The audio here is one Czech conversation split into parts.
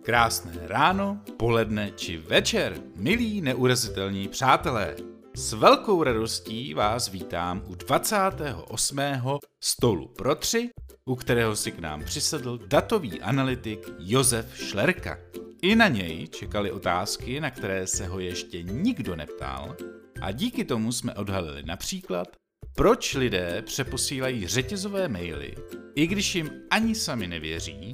Krásné ráno, poledne či večer, milí neurazitelní přátelé. S velkou radostí vás vítám u 28. stolu pro tři, u kterého si k nám přisedl datový analytik Josef Šlerka. I na něj čekali otázky, na které se ho ještě nikdo neptal a díky tomu jsme odhalili například, proč lidé přeposílají řetězové maily, i když jim ani sami nevěří,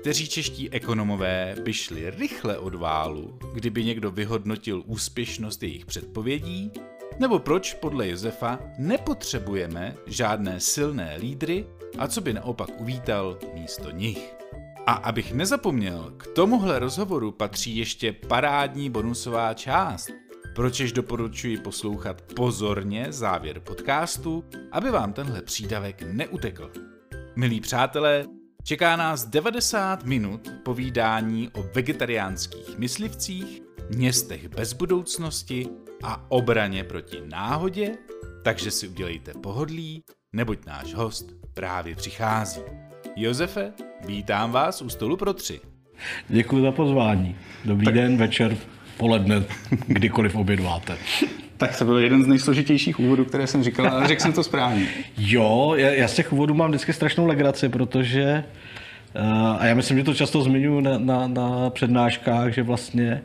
kteří čeští ekonomové by šli rychle od válu, kdyby někdo vyhodnotil úspěšnost jejich předpovědí, nebo proč podle Josefa nepotřebujeme žádné silné lídry a co by naopak uvítal místo nich. A abych nezapomněl, k tomuhle rozhovoru patří ještě parádní bonusová část, pročež doporučuji poslouchat pozorně závěr podcastu, aby vám tenhle přídavek neutekl. Milí přátelé, čeká nás 90 minut povídání o vegetariánských myslivcích, městech bez budoucnosti a obraně proti náhodě, takže si udělejte pohodlí, neboť náš host právě přichází. Josefe, vítám vás u stolu pro tři. Děkuji za pozvání. Dobrý tak. den, večer, poledne, kdykoliv obědváte. Tak to byl jeden z nejsložitějších úvodů, které jsem říkal, ale řekl jsem to správně. Jo, já, já z těch úvodů mám vždycky strašnou legraci, protože, uh, a já myslím, že to často zmiňuji na, na, na přednáškách, že vlastně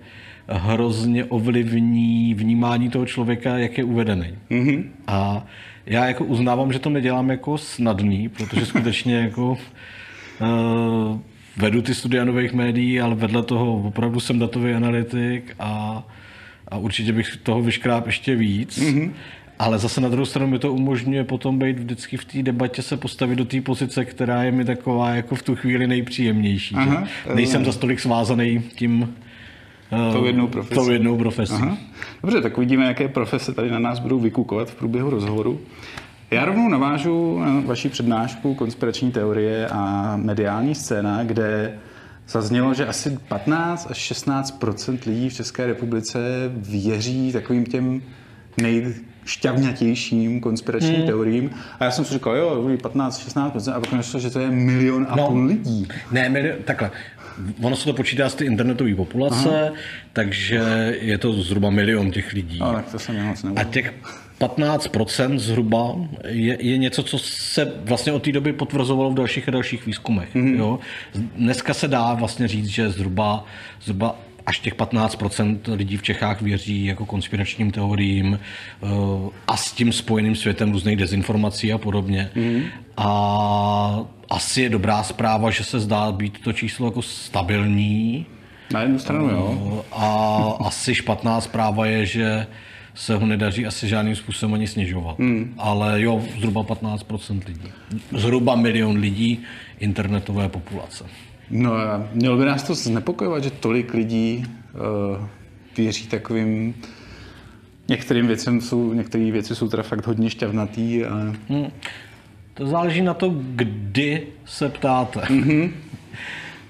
hrozně ovlivní vnímání toho člověka, jak je uvedený. Mm-hmm. A já jako uznávám, že to nedělám jako snadný, protože skutečně jako uh, vedu ty studia nových médií, ale vedle toho opravdu jsem datový analytik a, a určitě bych toho vyškráp ještě víc. Mm-hmm. Ale zase na druhou stranu mi to umožňuje potom být vždycky v té debatě se postavit do té pozice, která je mi taková jako v tu chvíli nejpříjemnější. Aha, že? Nejsem za stolik svázaný tím eh, Tou jednou profesí. Tou jednou profesí. Aha. Dobře, tak uvidíme, jaké profese tady na nás budou vykukovat v průběhu rozhovoru. Já rovnou navážu na vaši přednášku konspirační teorie a mediální scéna, kde zaznělo, že asi 15 až 16% lidí v České republice věří takovým těm nejšťavňatějším konspiračním hmm. teoriím. A já jsem si říkal, jo, 15-16%, a pak našel, že to je milion a no, půl lidí. Ne, milion, takhle. Ono se to počítá z té internetové populace, Aha. takže je to zhruba milion těch lidí. Ale tak to jsem moc A těch 15% zhruba je, je něco, co se vlastně od té doby potvrzovalo v dalších a dalších výzkumech. Mm-hmm. Jo? Dneska se dá vlastně říct, že zhruba, zhruba až těch 15% lidí v Čechách věří jako konspiračním teoriím uh, a s tím spojeným světem různých dezinformací a podobně. Mm-hmm. A asi je dobrá zpráva, že se zdá být to číslo jako stabilní. Na jednu stranu, jo. A asi špatná zpráva je, že se ho nedaří asi žádným způsobem ani snižovat. Hmm. Ale jo, zhruba 15% lidí. Zhruba milion lidí internetové populace. No a mělo by nás to znepokojovat, že tolik lidí uh, věří takovým Některým věcem jsou, některé věci jsou teda fakt hodně šťavnatý, ale... Hmm. To záleží na to, kdy se ptáte. Mm-hmm.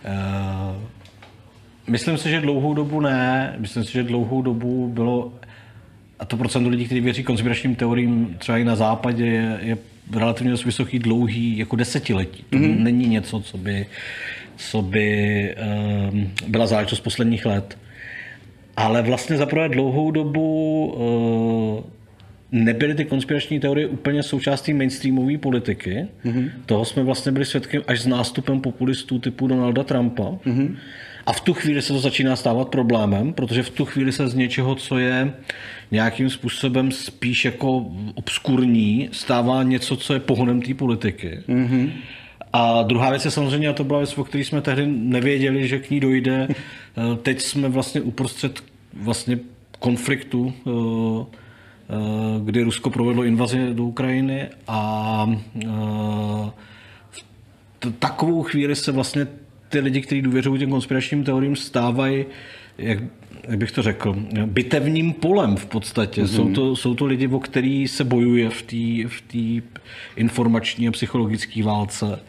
uh, myslím si, že dlouhou dobu ne. Myslím si, že dlouhou dobu bylo a to procento lidí, kteří věří konspiračním teoriím třeba i na západě, je, je relativně dost vysoký, dlouhý, jako desetiletí. To mm-hmm. není něco, co by, co by um, byla záležitost posledních let. Ale vlastně za prvé dlouhou dobu uh, nebyly ty konspirační teorie úplně součástí mainstreamové politiky. Mm-hmm. Toho jsme vlastně byli svědkem až s nástupem populistů typu Donalda Trumpa. Mm-hmm. A v tu chvíli se to začíná stávat problémem, protože v tu chvíli se z něčeho, co je nějakým způsobem spíš jako obskurní, stává něco, co je pohonem té politiky. Mm-hmm. A druhá věc je samozřejmě, a to byla věc, o které jsme tehdy nevěděli, že k ní dojde. Teď jsme vlastně uprostřed vlastně konfliktu, eh, eh, kdy Rusko provedlo invazi do Ukrajiny a eh, v takovou chvíli se vlastně ty lidi, kteří důvěřují těm konspiračním teoriím, stávají, jak, jak bych to řekl, bitevním polem v podstatě. Mm-hmm. Jsou, to, jsou to lidi, o který se bojuje v té v informační a psychologické válce.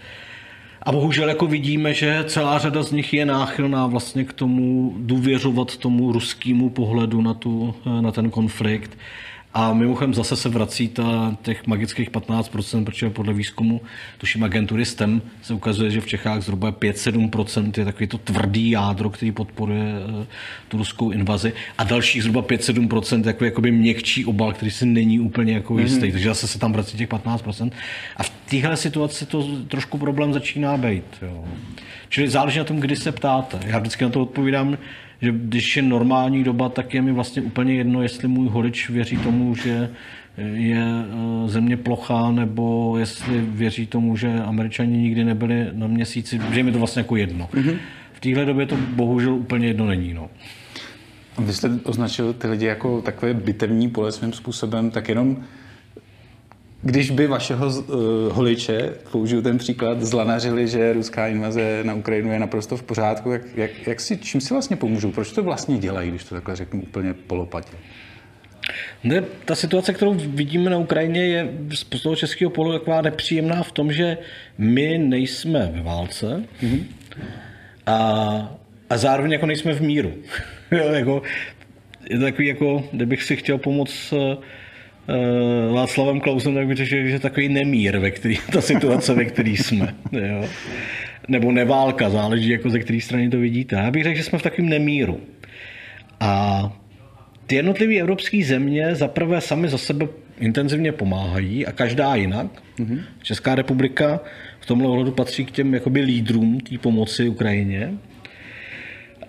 A bohužel jako vidíme, že celá řada z nich je náchylná vlastně k tomu důvěřovat tomu ruskému pohledu na, tu, na ten konflikt A mimochodem zase se vrací ta, těch magických 15%, protože podle výzkumu, tuším agentury STEM, se ukazuje, že v Čechách zhruba 5-7% je takový to tvrdý jádro, který podporuje uh, tu ruskou invazi a dalších zhruba 5-7% jako jakoby měkčí obal, který si není úplně jako jistý. Mm-hmm. Takže zase se tam vrací těch 15%. A v téhle situaci to trošku problém začíná být. Jo. Čili záleží na tom, kdy se ptáte. Já vždycky na to odpovídám, že když je normální doba, tak je mi vlastně úplně jedno, jestli můj holič věří tomu, že je eh, země plochá, nebo jestli věří tomu, že američani nikdy nebyli na měsíci, že je mi to vlastně jako jedno. Mm-hmm. V téhle době to bohužel úplně jedno není. No. Vy jste označil ty lidi jako takové bitevní pole svým způsobem, tak jenom když by vašeho uh, holiče, použiju ten příklad, zlanařili, že ruská invaze na Ukrajinu je naprosto v pořádku, jak, jak, jak si, čím si vlastně pomůžou? Proč to vlastně dělají, když to takhle řeknu úplně polopatě? Ne, ta situace, kterou vidíme na Ukrajině, je z toho českého polu taková nepříjemná v tom, že my nejsme ve válce mm-hmm. a, a zároveň jako nejsme v míru. jako, je to takový, jako, kdybych si chtěl pomoct uh, Václavem Klausem, tak bych řekl, že takový nemír, ve který, ta situace, ve které jsme. Jo. Nebo neválka, záleží, jako ze které strany to vidíte. Já bych řekl, že jsme v takovém nemíru. A ty jednotlivé evropské země zaprvé sami za sebe intenzivně pomáhají a každá jinak. Mm-hmm. Česká republika v tomhle ohledu patří k těm jakoby lídrům té pomoci Ukrajině.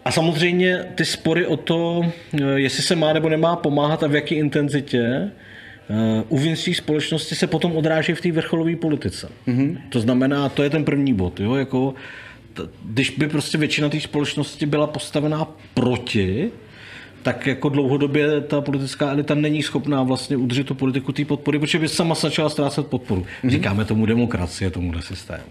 A samozřejmě ty spory o to, eh, jestli se má nebo nemá pomáhat a v jaké intenzitě, Eh, uvnitř té společnosti se potom odráží v té vrcholové politice. Mm-hmm. To znamená, to je ten první bod. Jo? Jako, t- když by prostě většina té společnosti byla postavená proti, tak jako dlouhodobě ta politická elita není schopná vlastně udržet tu politiku té podpory, protože by sama začala ztrácet podporu. Mm-hmm. Říkáme tomu demokracie, tomuhle systému.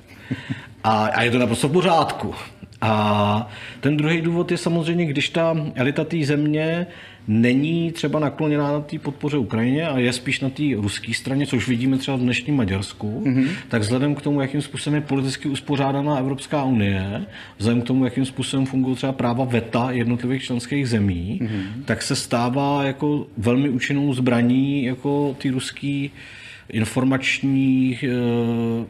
A, a je to naprosto v pořádku. A ten druhý důvod je samozřejmě, když ta elita té země není třeba nakloněná na té podpoře Ukrajině a je spíš na té ruské straně, což vidíme třeba v dnešním Maďarsku, mm-hmm. tak vzhledem k tomu, jakým způsobem je politicky uspořádaná Evropská unie, vzhledem k tomu, jakým způsobem fungují třeba práva VETA jednotlivých členských zemí, mm-hmm. tak se stává jako velmi účinnou zbraní jako ty ruský informační eh,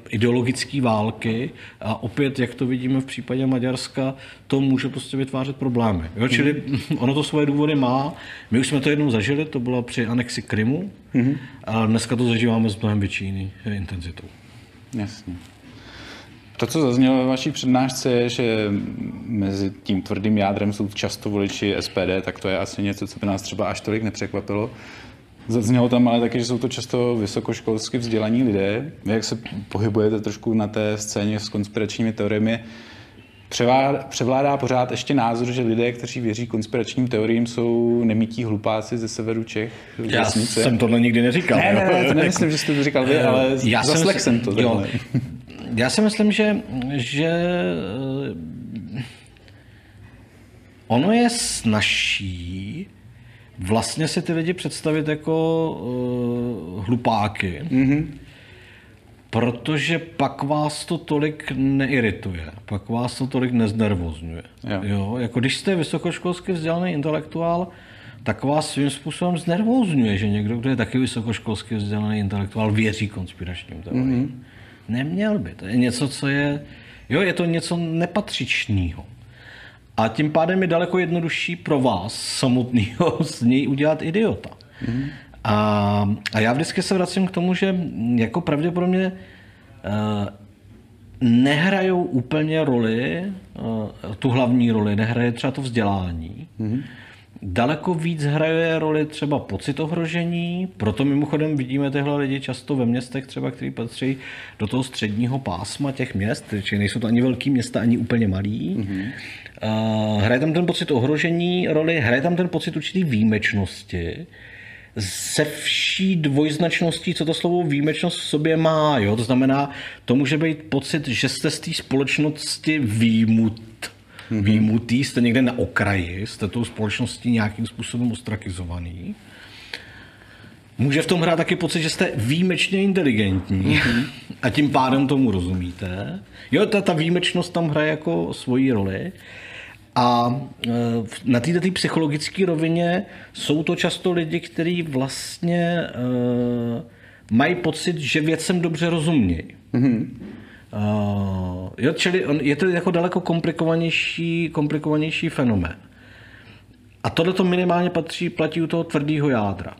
ideologické války a opět, jak to vidíme v případě Maďarska, to může prostě vytvářet problémy. Jo? Čili mm-hmm. ono to svoje důvody má. My už jsme to jednou zažili, to bylo při anexi Krymu mm-hmm. a dneska to zažíváme s mnohem větší intenzitou. Jasně. To, co zaznělo ve vaší přednášce, je, že mezi tím tvrdým jádrem jsou často voliči SPD, tak to je asi něco, co by nás třeba až tolik nepřekvapilo. Zaznělo tam ale taky, že jsou to často vysokoškolsky vzdělaní lidé. Vy jak se pohybujete trošku na té scéně s konspiračními teoriemi, převládá pořád ještě názor, že lidé, kteří věří konspiračním teoriím, jsou nemítí hlupáci ze severu Čech. Já vesnice. jsem tohle nikdy neříkal. Ne, ne, ne to nemyslím, že jste to říkal vy, ale já zaslech jsem, jsem to. Jo, já si myslím, že, že eh, ono je snažší vlastně si ty lidi představit jako uh, hlupáky, mm-hmm. protože pak vás to tolik neirituje, pak vás to tolik neznervozňuje. Jo. Jo? Jako když jste vysokoškolsky vzdělaný intelektuál, tak vás svým způsobem znervozňuje, že někdo, kdo je taky vysokoškolsky vzdělaný intelektuál, věří konspiračním teoriím. Mm-hmm. Neměl by. To je něco, co je... Jo, je to něco nepatřičného. A tím pádem je daleko jednodušší pro vás samotného z něj udělat idiota. Mm. A, a já vždycky se vracím k tomu, že jako pravděpodobně uh, nehrajou úplně roli, uh, tu hlavní roli, nehraje třeba to vzdělání. Mm. Daleko víc hraje roli třeba pocit ohrožení, proto mimochodem vidíme tyhle lidi často ve městech třeba, který patří do toho středního pásma těch měst, čili nejsou to ani velký města, ani úplně malý. Mm-hmm. Uh, hraje tam ten pocit ohrožení roli, hraje tam ten pocit určitý výjimečnosti, se vší dvojznačností, co to slovo výjimečnost v sobě má. Jo? To znamená, to může být pocit, že jste z té společnosti výjimut mm-hmm. výjimutý, jste někde na okraji, jste tou společností nějakým způsobem ostrakizovaný. Může v tom hrát taky pocit, že jste výjimečně inteligentní mm-hmm. a tím pádem tomu rozumíte. Jo, ta, ta výjimečnost tam hraje jako svoji roli. A e, na této psychologické rovině jsou to často lidi, kteří vlastně e, mají pocit, že věcem dobře rozumějí. Mm-hmm. Uh, jo, čili on, je to jako daleko komplikovanější, komplikovanější fenomén. A tohle to minimálně patří, platí u toho tvrdého jádra.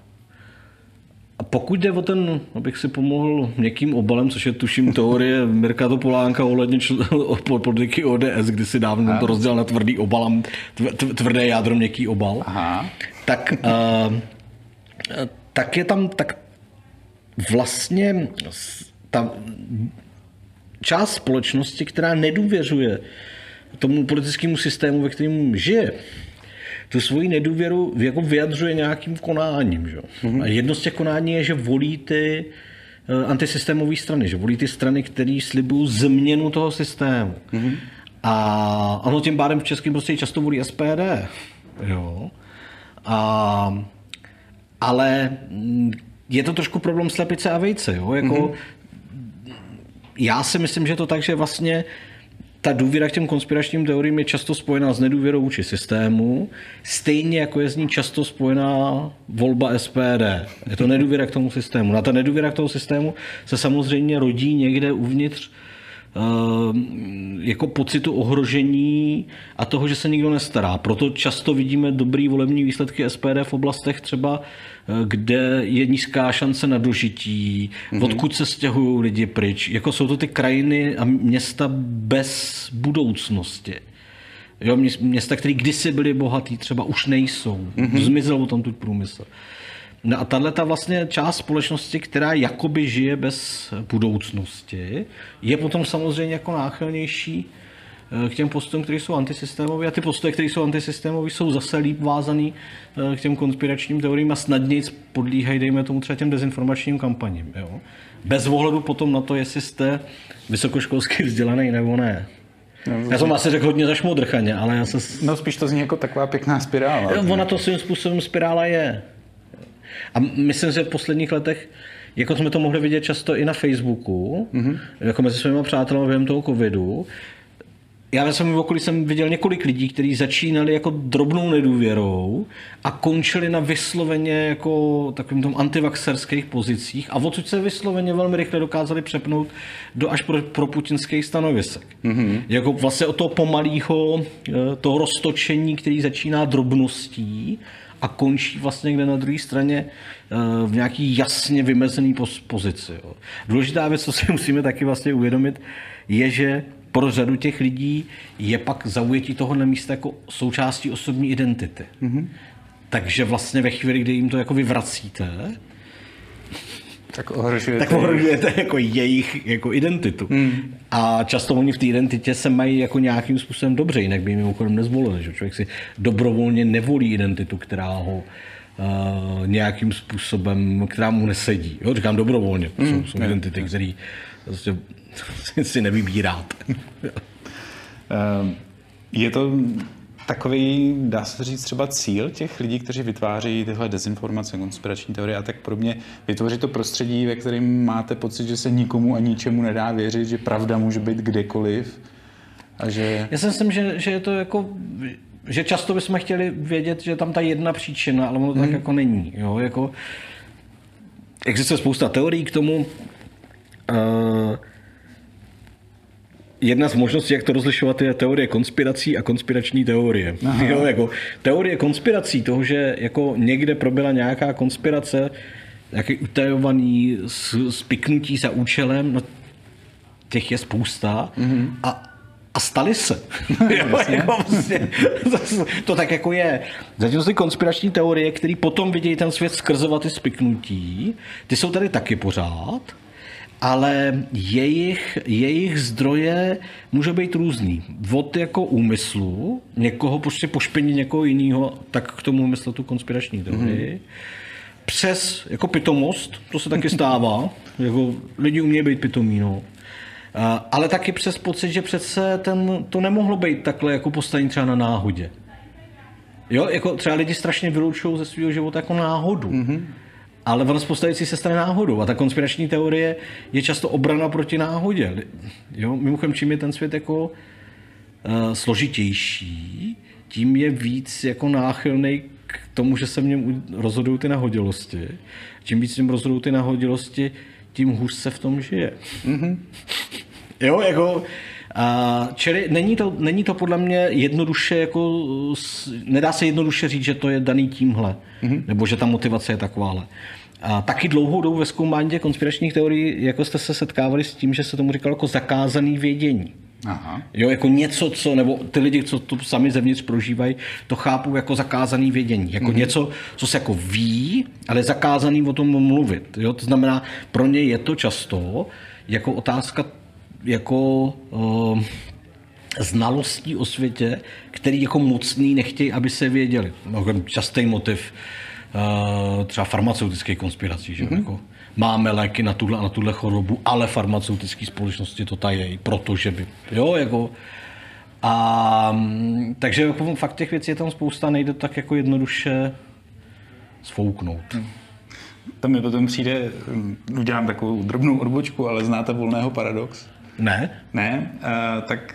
A pokud jde o ten, abych si pomohl měkkým obalem, což je tuším teorie Mirka Topolánka ohledně čl- politiky ODS, kdy si dávno to rozdělal na tvrdý obal tvrdé jádro, měkký obal, Aha. Tak, uh, tak je tam tak vlastně ta část společnosti, která nedůvěřuje tomu politickému systému, ve kterém žije, tu svoji nedůvěru jako vyjadřuje nějakým konáním. Že? Mm-hmm. A jedno z těch konání je, že volí ty uh, antisystémové strany, že volí ty strany, které slibují změnu toho systému. Mm-hmm. A ono tím pádem v českém prostě často volí SPD. Jo. A, ale je to trošku problém slepice a vejce. Jo? Jako, mm-hmm. Já si myslím, že to tak, že vlastně ta důvěra k těm konspiračním teoriím je často spojená s nedůvěrou vůči systému, stejně jako je z ní často spojená volba SPD. Je to nedůvěra k tomu systému. Na ta nedůvěra k tomu systému se samozřejmě rodí někde uvnitř jako pocitu ohrožení a toho, že se nikdo nestará. Proto často vidíme dobrý volební výsledky SPD v oblastech třeba kde je nízká šance na dožití, mm-hmm. odkud se stěhují lidi pryč. Jako jsou to ty krajiny a města bez budoucnosti. Jo, města, které kdysi byly bohatý, třeba už nejsou. Mm-hmm. Zmizel tam tu průmysl. No a tahle ta vlastně část společnosti, která jakoby žije bez budoucnosti, je potom samozřejmě jako náchylnější k těm postům, které jsou antisystémové a ty postoje, které jsou antisystémové, jsou zase líp vázaný eh, k těm konspiračním teoriím a snadněji podlíhají, dejme tomu třeba těm dezinformačním kampaním. Jo? Bez ohledu potom na to, jestli jste vysokoškolsky vzdělaný nebo ne. No, já jsem asi řekl hodně zašmodrchaně, ale já se... No spíš to zní jako taková pěkná spirála. No, ona to svým způsobem spirála je. A myslím, že v posledních letech jako jsme to mohli vidět často i na Facebooku, mm-hmm. jako mezi svými přáteli během toho covidu, já ve svém okolí jsem viděl několik lidí, kteří začínali jako drobnou nedůvěrou a končili na vysloveně jako takovým tom antivaxerských pozicích a odsud se vysloveně velmi rychle dokázali přepnout do až pro, pro putinských stanovisek. Mm-hmm. Jako vlastně o toho pomalého, eh, toho roztočení, který začíná drobností a končí vlastně někde na druhé straně eh, v nějaký jasně vymezený pozici. Důležitá věc, co si musíme taky vlastně uvědomit, je, že pro řadu těch lidí je pak zaujetí tohohle místa jako součástí osobní identity. Mm-hmm. Takže vlastně ve chvíli, kdy jim to jako vyvracíte, tak ohrožujete, tak ohrožujete jako jejich jako identitu. Hmm. A často oni v té identitě se mají jako nějakým způsobem dobře, jinak by jim mimochodem nezvolili. Že? Člověk si dobrovolně nevolí identitu, která ho uh, nějakým způsobem, která mu nesedí. Jo? Říkám dobrovolně. Hmm. Jsou, jsou identity, které prostě si nevybíráte. Ehm, je to takový, dá se říct, třeba cíl těch lidí, kteří vytváří tyhle dezinformace, konspirační teorie a tak podobně, vytvořit to prostředí, ve kterém máte pocit, že se nikomu a ničemu nedá věřit, že pravda může být kdekoliv. A že... Já si myslím, že, že je to jako že často bychom chtěli vědět, že tam ta jedna příčina, ale ono to hmm. tak jako není. Jo? Jako, existuje spousta teorií k tomu. Uh, jedna z možností, jak to rozlišovat, je teorie konspirací a konspirační teorie. Jo, jako teorie konspirací, toho, že jako někde proběhla nějaká konspirace, nějaký utajovaný spiknutí za účelem, no těch je spousta mm-hmm. a a stali se. jo, jako vlastně, to tak jako je. Zatím ty konspirační teorie, které potom vidějí ten svět skrzovat ty spiknutí, ty jsou tady taky pořád ale jejich, jejich zdroje může být různý. Od jako úmyslu, někoho prostě pošpení někoho jiného, tak k tomu úmyslu tu konspirační teorii. Mm-hmm. Přes jako pitomost, to se taky stává, jako lidi umějí být pitomí, no. Ale taky přes pocit, že přece ten, to nemohlo být takhle jako postavení třeba na náhodě. Jo, jako třeba lidi strašně vylučují ze svého života jako náhodu. Mm-hmm ale ono postavící se stane náhodou. A ta konspirační teorie je často obrana proti náhodě. Jo? Mimochodem, čím je ten svět jako uh, složitější, tím je víc jako náchylný k tomu, že se v něm rozhodují ty nahodilosti. Čím víc v něm rozhodují ty nahodilosti, tím hůř se v tom žije. Mm-hmm. jo, jako... A, čili není to, není to podle mě jednoduše, jako, nedá se jednoduše říct, že to je daný tímhle, mm-hmm. nebo že ta motivace je takováhle. A taky dlouhou dobu ve zkoumání těch konspiračních teorií, jako jste se setkávali s tím, že se tomu říkalo jako zakázaný vědění. Aha. Jo, jako něco, co, nebo ty lidi, co to sami zevnitř prožívají, to chápou jako zakázaný vědění. Jako mm-hmm. něco, co se jako ví, ale zakázaný o tom mluvit. Jo? To znamená, pro ně je to často jako otázka jako uh, znalostí o světě, který jako mocný nechtějí, aby se věděli. No, častý motiv uh, třeba farmaceutické konspirací, že mm-hmm. jako máme léky na tuhle a na tuhle chorobu, ale farmaceutické společnosti to tají, protože by, jo, jako a mm, takže jako fakt těch věcí je tam spousta, nejde tak jako jednoduše sfouknout. Hmm. Tam mi potom přijde, mm, udělám takovou drobnou odbočku, ale znáte volného paradox? Ne. Ne, uh, tak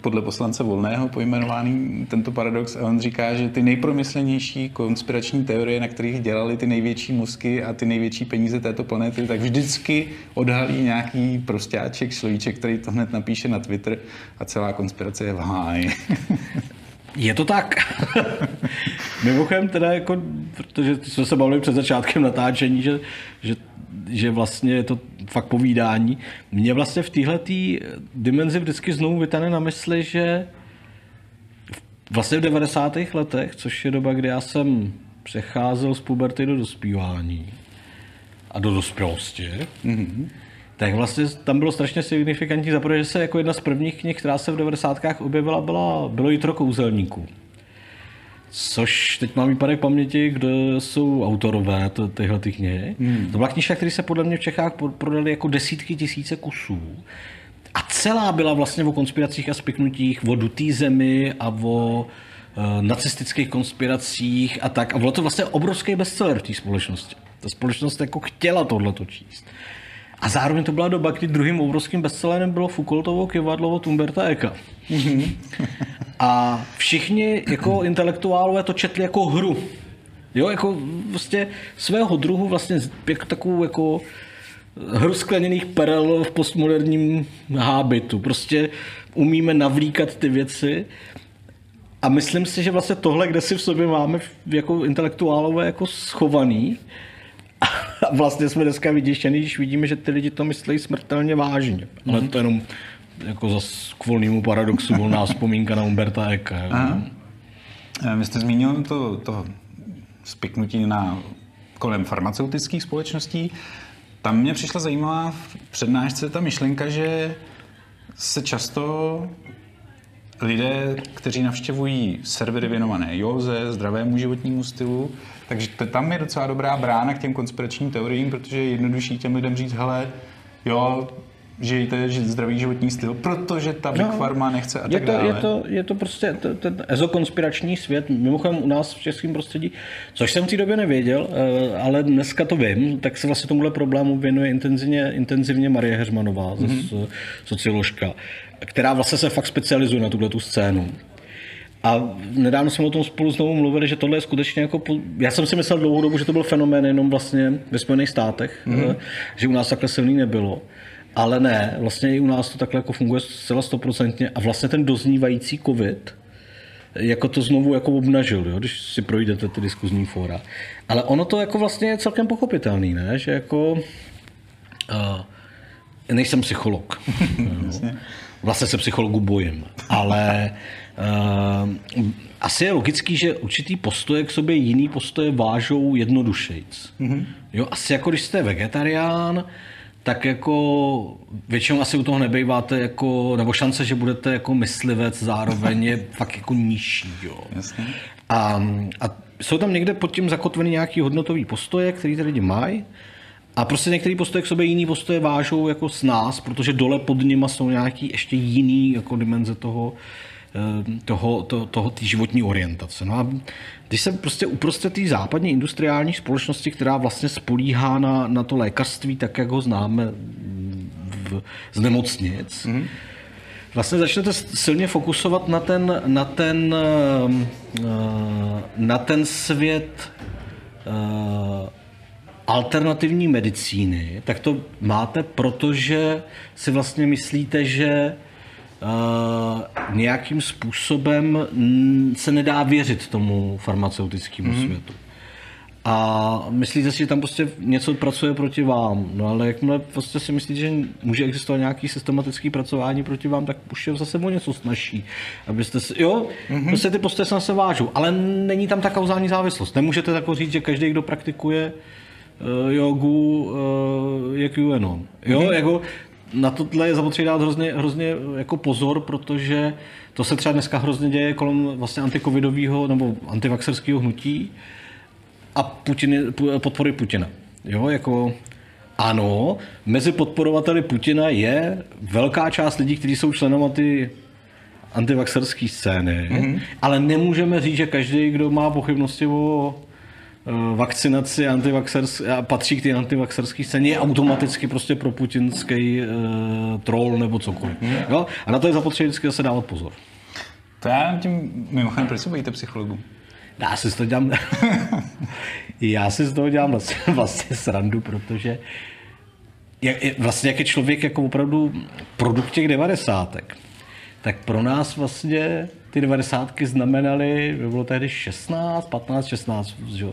podle poslance Volného pojmenovaný tento paradox a on říká, že ty nejpromyslenější konspirační teorie, na kterých dělali ty největší mozky a ty největší peníze této planety, tak vždycky odhalí nějaký prostáček, slovíček, který to hned napíše na Twitter a celá konspirace je v háji. Je to tak. Mimochodem teda jako, protože jsme se bavili před začátkem natáčení, že, že, že vlastně je to fakt povídání. Mě vlastně v téhle dimenzi vždycky znovu vytane na mysli, že vlastně v 90. letech, což je doba, kdy já jsem přecházel z puberty do dospívání a do dospělosti, mm-hmm. Tak vlastně tam bylo strašně signifikantní, zaprvé, že se jako jedna z prvních knih, která se v 90. objevila, byla, bylo Jitro kouzelníků. Což teď mám výpadek paměti, kdo jsou autorové to, tyhle ty knihy. Hmm. To byla knižka, která se podle mě v Čechách prodali jako desítky tisíce kusů. A celá byla vlastně o konspiracích a spiknutích, o dutý zemi a o e, nacistických konspiracích a tak. A bylo to vlastně obrovský bestseller v té společnosti. Ta společnost jako chtěla tohleto číst. A zároveň to byla doba, kdy druhým obrovským bestsellerem bylo Foucaultovo kivadlo od Umberta Eka. Mm-hmm. A všichni jako intelektuálové to četli jako hru. Jo, jako vlastně svého druhu vlastně jako takovou jako hru skleněných perel v postmoderním hábitu. Prostě umíme navlíkat ty věci a myslím si, že vlastně tohle, kde si v sobě máme jako intelektuálové jako schovaný, a vlastně jsme dneska vyděšení, když vidíme, že ty lidi to myslí smrtelně vážně. Ale to jenom jako zase k volnému paradoxu volná vzpomínka na Umberta Eka. Eh, vy jste zmínil to, to spiknutí na kolem farmaceutických společností. Tam mě přišla zajímavá v přednášce ta myšlenka, že se často lidé, kteří navštěvují servery věnované józe, zdravému životnímu stylu, takže tam je docela dobrá brána k těm konspiračním teoriím, protože je jednodušší těm lidem říct, hele, jo, žijte zdravý životní styl, protože ta Big no, Pharma nechce a je tak to, dále. Je to, je to prostě ten ezokonspirační svět, mimochodem u nás v českém prostředí, což jsem v té době nevěděl, eh, ale dneska to vím, tak se vlastně tomuhle problému věnuje intenzivně, intenzivně Marie Heřmanová, mm-hmm. socioložka, která vlastně se fakt specializuje na tuhle tu scénu. A nedávno jsme o tom spolu znovu mluvili, že tohle je skutečně jako... Já jsem si myslel dlouhou dobu, že to byl fenomén jenom vlastně ve Spojených státech, mm-hmm. že u nás takhle silný nebylo. Ale ne, vlastně i u nás to takhle jako funguje zcela stoprocentně a vlastně ten doznívající covid jako to znovu jako obnažil, jo, když si projdete ty diskuzní fóra. Ale ono to jako vlastně je celkem pochopitelný, ne? že jako uh, nejsem psycholog. vlastně se psychologu bojím, ale uh, asi je logický, že určitý postoje k sobě jiný postoje vážou jednodušejc. Mm-hmm. Jo, asi jako když jste vegetarián, tak jako většinou asi u toho nebejváte jako, nebo šance, že budete jako myslivec zároveň je fakt jako nižší, jo. Jasně. A, a jsou tam někde pod tím zakotvený nějaký hodnotový postoje, který ty lidi mají. A prostě některý postoje k sobě jiný postoje vážou jako s nás, protože dole pod nima jsou nějaký ještě jiný jako dimenze toho, toho, to, toho tý životní orientace. No a když jsem prostě uprostřed té západní industriální společnosti, která vlastně spolíhá na, na to lékařství tak, jak ho známe v, z nemocnic, mm-hmm. vlastně začnete silně fokusovat na ten, na ten, eh, na ten svět eh, alternativní medicíny, tak to máte, protože si vlastně myslíte, že uh, nějakým způsobem se nedá věřit tomu farmaceutickému mm-hmm. světu. A myslíte si, že tam prostě něco pracuje proti vám. No ale jakmile prostě si myslíte, že může existovat nějaký systematický pracování proti vám, tak už je zase o něco snažší. Abyste si, jo, mm-hmm. prostě ty postoje se na se vážou, ale není tam ta kauzální závislost. Nemůžete tak říct, že každý, kdo praktikuje uh, jogu, uh, je QAnon. Jo, mm-hmm. jako na tohle je zapotřebí dát hrozně, hrozně jako pozor, protože to se třeba dneska hrozně děje kolem vlastně antikovidového nebo antivaxerského hnutí, a Putin, podpory Putina. Jo, jako ano, mezi podporovateli Putina je velká část lidí, kteří jsou členem ty antivaxerské scény, mm-hmm. ale nemůžeme říct, že každý, kdo má pochybnosti o vakcinaci antivaxers, a patří k té antivaxerské scéně, je automaticky prostě pro putinský uh, troll nebo cokoliv. Jo? A na to je zapotřebí vždycky zase dávat pozor. To já tím, mimochodem, proč se bojíte psychologů? Já si z toho dělám, já si z toho dělám vlastně, vlastně srandu, protože jak, vlastně jak je člověk jako opravdu produkt těch devadesátek, tak pro nás vlastně ty devadesátky znamenaly, by bylo tehdy 16, 15, 16, že?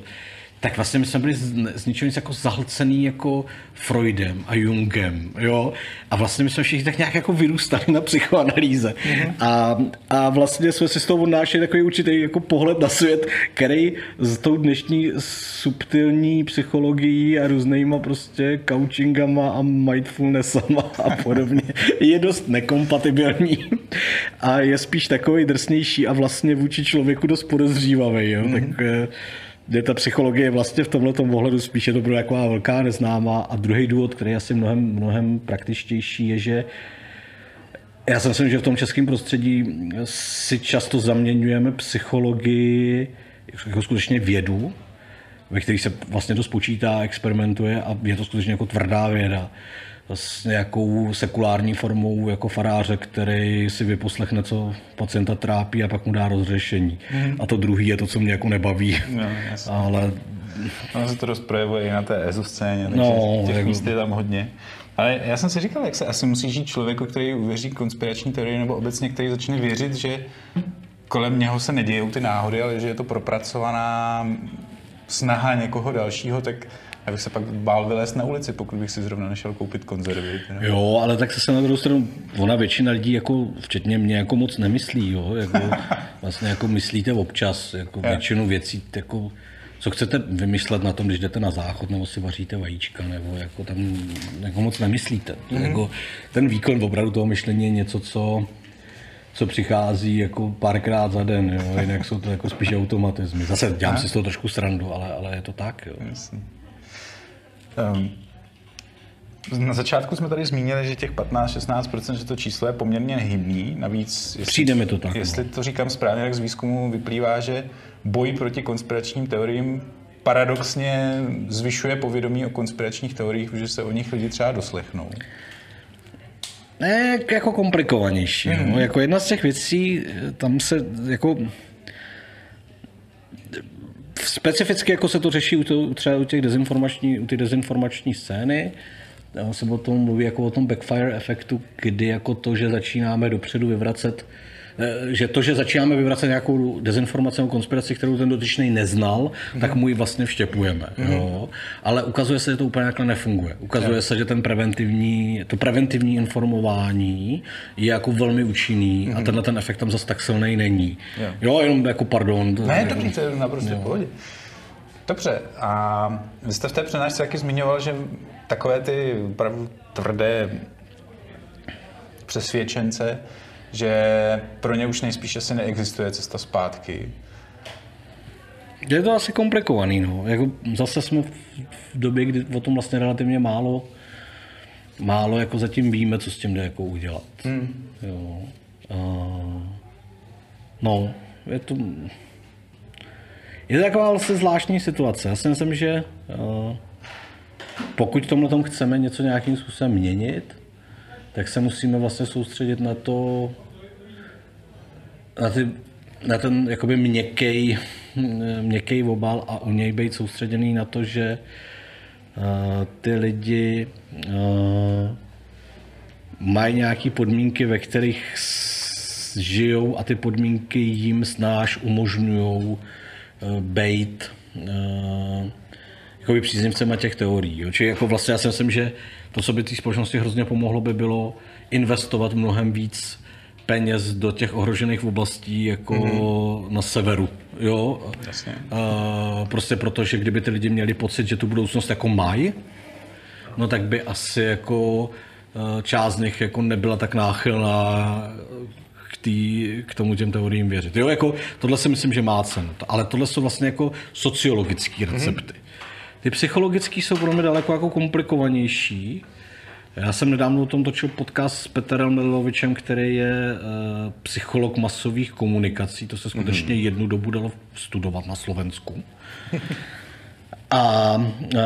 Tak vlastně my jsme byli z, z ničeho nic jako zahlcený jako Freudem a Jungem, jo. A vlastně my jsme všichni tak nějak jako vyrůstali na psychoanalýze. Mm-hmm. A, a vlastně jsme si z toho odnášeli takový určitý jako pohled na svět, který s tou dnešní subtilní psychologií a různýma prostě coachingama a mindfulnessama a podobně je dost nekompatibilní a je spíš takový drsnější a vlastně vůči člověku dost podezřívavý, jo. Mm-hmm. Tak eh, kde ta psychologie vlastně v tomhle ohledu spíše to byla taková velká neznámá. A druhý důvod, který je asi mnohem, mnohem praktičtější, je, že já si myslím, že v tom českém prostředí si často zaměňujeme psychologii jako skutečně vědu, ve kterých se vlastně to spočítá, experimentuje a je to skutečně jako tvrdá věda s nějakou sekulární formou jako faráře, který si vyposlechne, co pacienta trápí a pak mu dá rozřešení. Mm. A to druhý je to, co mě jako nebaví. No, Ale... Ono se to dost projevuje i na té EZO scéně, takže no, těch jako... míst je tam hodně. Ale já jsem si říkal, jak se asi musí žít člověku, který uvěří konspirační teorii, nebo obecně, který začne věřit, že kolem něho se nedějou ty náhody, ale že je to propracovaná snaha někoho dalšího, tak já bych se pak bál vylézt na ulici, pokud bych si zrovna nešel koupit konzervy. Jo, ale tak se na druhou stranu, ona většina lidí, jako, včetně mě, jako moc nemyslí. Jo? Jako, vlastně jako myslíte občas, jako většinu věcí, jako, co chcete vymyslet na tom, když jdete na záchod, nebo si vaříte vajíčka, nebo jako tam jako moc nemyslíte. Mm-hmm. Jako, ten výkon opravdu toho myšlení je něco, co co přichází jako párkrát za den, jo? jinak jsou to jako spíš automatizmy. Zase dělám si z toho trošku srandu, ale, ale je to tak. Jo. Jasně. Um, na začátku jsme tady zmínili, že těch 15-16%, že to číslo je poměrně nehybný. Navíc, jestli, Přijde mi to tak. Jestli no. to říkám správně, tak z výzkumu vyplývá, že boj proti konspiračním teoriím paradoxně zvyšuje povědomí o konspiračních teoriích, protože se o nich lidi třeba doslechnou. Ne, jako komplikovanější. Mm. No. Jako jedna z těch věcí, tam se jako Specificky jako se to řeší u to, třeba u těch dezinformační, u ty dezinformační scény, se o tom mluví jako o tom backfire efektu, kdy jako to, že začínáme dopředu vyvracet že to, že začínáme vyvracet nějakou dezinformaci o konspiraci, kterou ten dotyčný neznal, mm. tak mu ji vlastně vštěpujeme. Mm. Jo? Ale ukazuje se, že to úplně takhle nefunguje. Ukazuje yeah. se, že ten preventivní, to preventivní informování je jako velmi účinný mm. a mhm. tenhle ten efekt tam zase tak silný není. Yeah. Jo, jenom jako pardon. To, ne, to je naprosto v pohodě. Dobře, a vy jste v té přednášce taky zmiňoval, že takové ty opravdu tvrdé přesvědčence že pro ně už nejspíš asi neexistuje cesta zpátky. Je to asi komplikovaný, no. Jako zase jsme v době, kdy o tom vlastně relativně málo, málo jako zatím víme, co s tím jde jako udělat. Hmm. Jo. Uh, no, je to... Je to taková vlastně zvláštní situace. Já si myslím, že uh, pokud tomhle tom chceme něco nějakým způsobem měnit, tak se musíme vlastně soustředit na to, na, ty, na ten jakoby měkký, měkký obal a u něj být soustředěný na to, že uh, ty lidi uh, mají nějaké podmínky, ve kterých žijou a ty podmínky jim snáš umožňují uh, být uh, jakoby příznivcema těch teorií. Jo. Čili jako vlastně já si myslím, že to, co by té společnosti hrozně pomohlo, by bylo investovat mnohem víc peněz do těch ohrožených oblastí jako mm-hmm. na severu. Jo? Jasně. Uh, prostě proto, že kdyby ty lidi měli pocit, že tu budoucnost jako mají, no tak by asi jako eh, část z nich jako nebyla tak náchylná k, tý, k tomu těm teoriím věřit. Jo, jako tohle si myslím, že má cenu. Ale tohle jsou vlastně jako sociologické recepty. Ty psychologické jsou pro mě daleko jako komplikovanější. Já jsem nedávno o tom točil podcast s Petrem Milovičem, který je uh, psycholog masových komunikací. To se skutečně jednu dobu dalo studovat na Slovensku. A uh,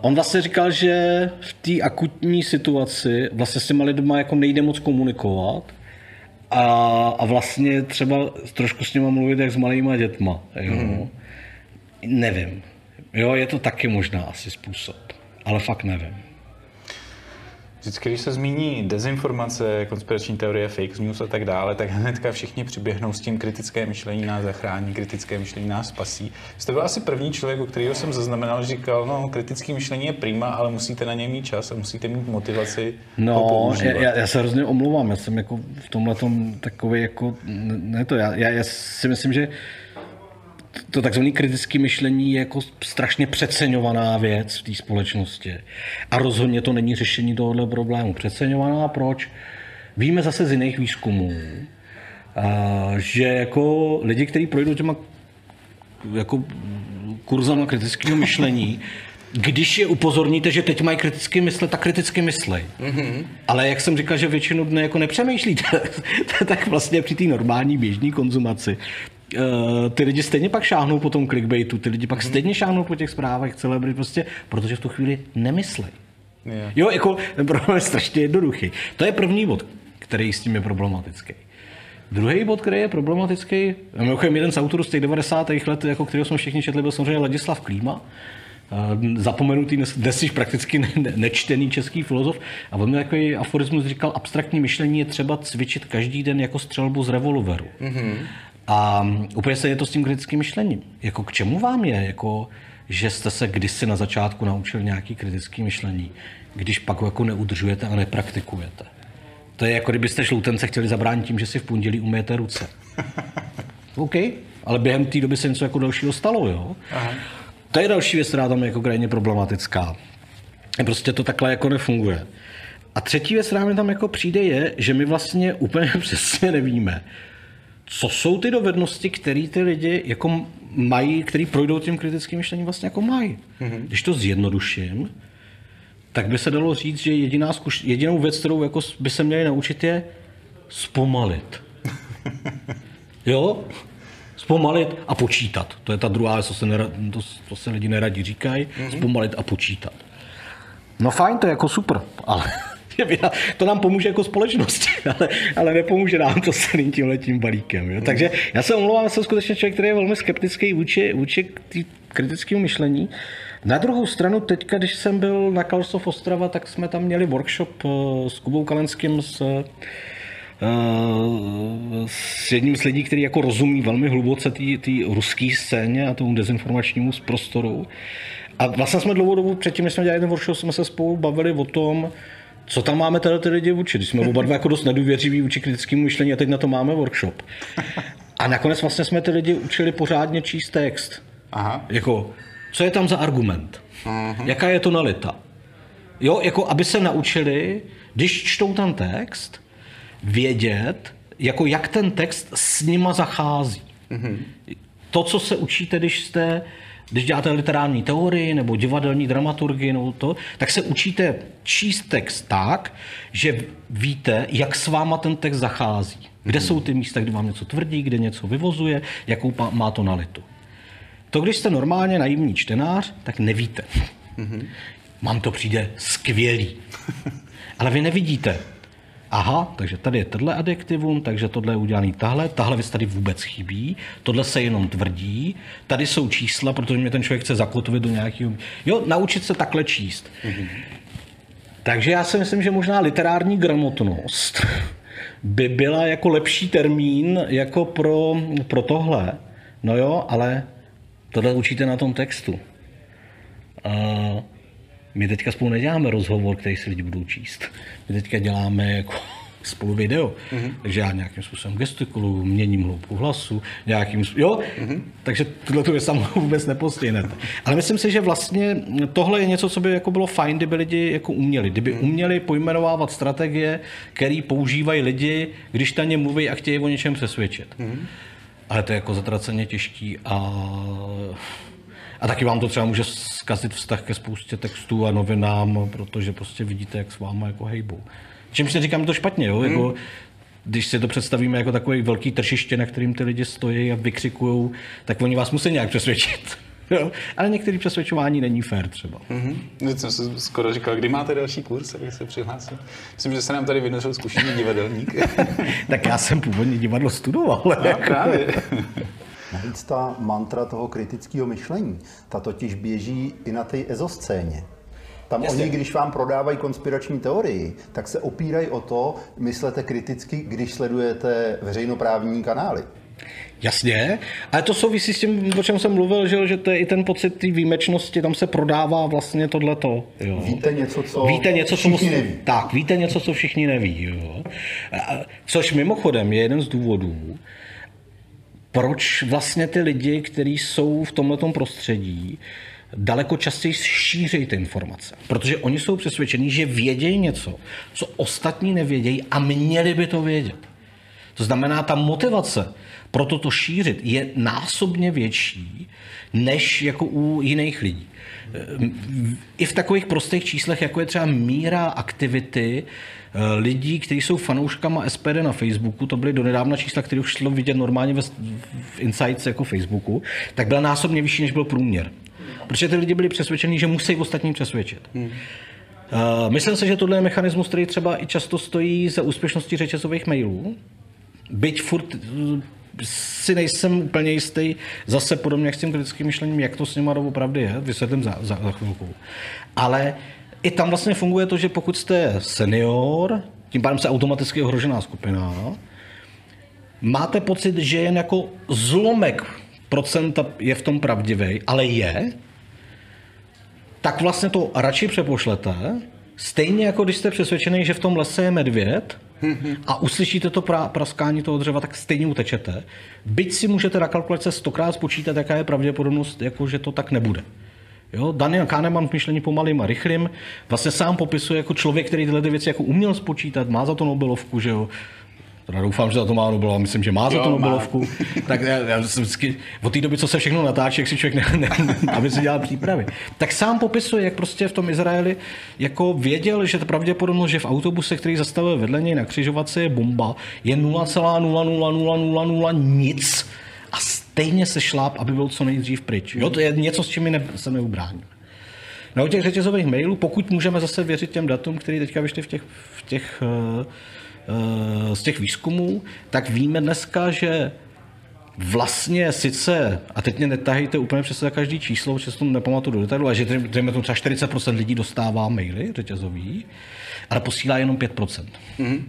on vlastně říkal, že v té akutní situaci vlastně s těma lidma jako nejde moc komunikovat a, a vlastně třeba trošku s nima mluvit jak s malýma dětma. Jo? Mm. Nevím. Jo, je to taky možná asi způsob, ale fakt nevím. Vždycky, když se zmíní dezinformace, konspirační teorie, fake news a tak dále, tak hnedka všichni přiběhnou s tím kritické myšlení nás zachrání, kritické myšlení nás spasí. Jste byl asi první člověk, u kterého jsem zaznamenal, že říkal, no, kritické myšlení je prima, ale musíte na něj mít čas a musíte mít motivaci No, já, já se hrozně omlouvám, já jsem jako v tomhle tom takový jako, ne to, já, já, já si myslím, že to takzvané kritické myšlení je jako strašně přeceňovaná věc v té společnosti. A rozhodně to není řešení tohohle problému. Přeceňovaná proč? Víme zase z jiných výzkumů, a, že jako lidi, kteří projdou těma jako kurzama kritického myšlení, když je upozorníte, že teď mají kriticky myslet, tak kriticky myslej. Mm-hmm. Ale jak jsem říkal, že většinu dne jako nepřemýšlíte, tak vlastně při té normální běžné konzumaci eh, ty lidi stejně pak šáhnou po tom clickbaitu, ty lidi pak mm-hmm. stejně šáhnou po těch zprávách celebrit, prostě, protože v tu chvíli nemyslej. Je. Jo, jako ten problém je strašně jednoduchý. To je první bod, který s tím je problematický. Druhý bod, který je problematický, mimochodem jeden z autorů z těch 90. let, jako kterého jsme všichni četli, byl samozřejmě Ladislav Klíma, eh, zapomenutý, dnes, dnes již prakticky ne, ne, nečtený český filozof. A on mi takový aforismus říkal, abstraktní myšlení je třeba cvičit každý den jako střelbu z revolveru. Mm-hmm. A úplně se je to s tím kritickým myšlením. Jako k čemu vám je, jako, že jste se kdysi na začátku naučil nějaký kritický myšlení, když pak ho jako neudržujete a nepraktikujete. To je jako kdybyste žloutence chtěli zabránit tím, že si v pondělí umyjete ruce. OK, ale během té doby se něco jako dalšího stalo, jo? Aha. To je další věc, která tam je jako krajně problematická. Prostě to takhle jako nefunguje. A třetí věc, která mi tam jako přijde, je, že my vlastně úplně přesně nevíme, co jsou ty dovednosti, které ty lidi jako mají, který projdou tím kritickým myšlením vlastně jako mají. Mm-hmm. Když to zjednoduším, tak by se dalo říct, že jediná zkuš- jedinou věc, kterou jako by se měli naučit, je zpomalit. jo? Zpomalit a počítat. To je ta druhá věc, co se, nera- to, to se lidi neradi říkají. Mm-hmm. Zpomalit a počítat. No fajn, to je jako super, ale to nám pomůže jako společnosti, ale, ale nepomůže nám to s tím letím balíkem. Jo? Takže já se omlouvám, jsem skutečně člověk, který je velmi skeptický vůči, vůči kritickému myšlení. Na druhou stranu, teďka, když jsem byl na Kalsov Ostrava, tak jsme tam měli workshop eh, s Kubou Kalenským, s, eh, s jedním z lidí, který jako rozumí velmi hluboce té ruské scéně a tomu dezinformačnímu prostoru. A vlastně jsme dlouhou dobu předtím, než jsme dělali ten workshop, jsme se spolu bavili o tom, co tam máme teda ty lidi učit. Když jsme oba dva jako dost nedůvěřiví vůči kritickému myšlení a teď na to máme workshop. A nakonec vlastně jsme ty lidi učili pořádně číst text. Aha. Jako, co je tam za argument? Aha. Jaká je tonalita? Jo, jako aby se naučili, když čtou ten text, vědět, jako jak ten text s nima zachází. Mm-hmm. To, co se učíte, když jste když děláte literární teorii nebo divadelní dramaturgii nebo to, tak se učíte číst text tak, že víte, jak s váma ten text zachází. Kde mm-hmm. jsou ty místa, kde vám něco tvrdí, kde něco vyvozuje, jakou má tonalitu. To, když jste normálně naivní čtenář, tak nevíte. Mm-hmm. Mám to přijde skvělý. Ale vy nevidíte, aha, takže tady je tohle adjektivum, takže tohle je udělaný tahle, tahle věc tady vůbec chybí, tohle se jenom tvrdí, tady jsou čísla, protože mě ten člověk chce zakotvit do nějakého... Jo, naučit se takhle číst. Mm-hmm. Takže já si myslím, že možná literární gramotnost by byla jako lepší termín jako pro, pro tohle. No jo, ale tohle učíte na tom textu. Uh, my teďka spolu neděláme rozhovor, který si lidi budou číst. My teďka děláme jako spolu video. Mm-hmm. Takže já nějakým způsobem gestikuluju, měním hloubku hlasu, nějakým jo, mm-hmm. takže tohle to je samo vůbec nepostihnete. Ale myslím si, že vlastně tohle je něco, co by jako bylo fajn, kdyby lidi jako uměli. Kdyby mm-hmm. uměli pojmenovávat strategie, které používají lidi, když na ně mluví a chtějí o něčem přesvědčit. Mm-hmm. Ale to je jako zatraceně těžký a a taky vám to třeba může zkazit vztah ke spoustě textů a novinám, protože prostě vidíte, jak s váma jako hejbou. Čímž neříkám to špatně, jo? Jako, hmm. když si to představíme jako takový velký tržiště, na kterým ty lidi stojí a vykřikují, tak oni vás musí nějak přesvědčit. Jo? Ale některé přesvědčování není fér třeba. Mm-hmm. jsem si skoro říkal, kdy máte další kurz, abych se přihlásil. Myslím, že se nám tady vynořil zkušený divadelník. tak já jsem původně divadlo studoval. Ale no, jako... právě. Navíc ta mantra toho kritického myšlení, ta totiž běží i na té ezoscéně. Tam Jasně. oni, když vám prodávají konspirační teorii, tak se opírají o to, myslete kriticky, když sledujete veřejnoprávní kanály. Jasně, ale to souvisí s tím, o čem jsem mluvil, že, že to je i ten pocit té výjimečnosti, tam se prodává vlastně tohleto. Jo. Víte něco, co víte něco, všichni co neví. Tak, víte něco, co všichni neví. Jo. Což mimochodem je jeden z důvodů, proč vlastně ty lidi, kteří jsou v tomto prostředí, daleko častěji šíří ty informace. Protože oni jsou přesvědčení, že vědějí něco, co ostatní nevědějí a měli by to vědět. To znamená, ta motivace pro toto šířit je násobně větší než jako u jiných lidí. I v takových prostých číslech, jako je třeba míra aktivity eh, lidí, kteří jsou fanouškama SPD na Facebooku, to byly donedávna čísla, které už šlo vidět normálně v Insights jako Facebooku, tak byla násobně vyšší, než byl průměr. Protože ty lidi byli přesvědčeni, že musí ostatní přesvědčit. Hmm. Uh, myslím si, že tohle je mechanismus, který třeba i často stojí za úspěšností řetězových mailů. Byť furt si nejsem úplně jistý, zase podobně s tím kritickým myšlením, jak to s nimi opravdu je, vysvětlím za, za, za chvilku. Ale i tam vlastně funguje to, že pokud jste senior, tím pádem se automaticky ohrožená skupina, máte pocit, že jen jako zlomek procenta je v tom pravdivý, ale je, tak vlastně to radši přepošlete, stejně jako když jste přesvědčený, že v tom lese je medvěd, a uslyšíte to pra, praskání toho dřeva, tak stejně utečete. Byť si můžete na kalkulace stokrát spočítat, jaká je pravděpodobnost, jako že to tak nebude. Jo, Daniel Kahneman v myšlení pomalým a rychlým vlastně sám popisuje jako člověk, který tyhle věci jako uměl spočítat, má za to Nobelovku, že jo, Teda doufám, že za to má Nobel, myslím, že má za to Nobelovku. tak já, já jsem vždycky, od té doby, co se všechno natáčí, jak si člověk ne, ne, aby si dělal přípravy. Tak sám popisuje, jak prostě v tom Izraeli jako věděl, že to pravděpodobnost, že v autobuse, který zastavil vedle něj na křižovatce, je bomba, je 0,00000 nic. A stejně se šláp, aby byl co nejdřív pryč. Jo, to je něco, s čím ne, se neubrání. Na těch řetězových mailů, pokud můžeme zase věřit těm datům, které teďka vyšly v těch, v těch Eh, z těch výzkumů, tak víme dneska, že vlastně sice, a teď mě netahejte úplně přes každý číslo, protože to nepamatuju do detailu, ale že dejme tomu třeba 40% lidí dostává maily řetězový, ale posílá jenom 5%. Mm-hmm.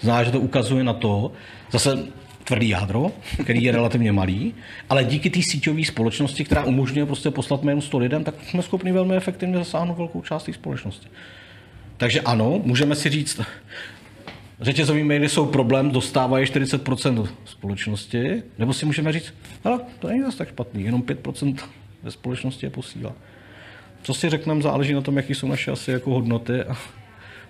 To znamená, že to ukazuje na to, zase tvrdý jádro, který je relativně malý, ale díky té síťové společnosti, která umožňuje prostě poslat mail 100 lidem, tak jsme schopni velmi efektivně zasáhnout velkou část té společnosti. Takže ano, můžeme si říct, řetězový maily jsou problém, dostávají 40% společnosti, nebo si můžeme říct, ale to není zase tak špatný, jenom 5% ve společnosti je posílá. Co si řekneme, záleží na tom, jaký jsou naše asi jako hodnoty a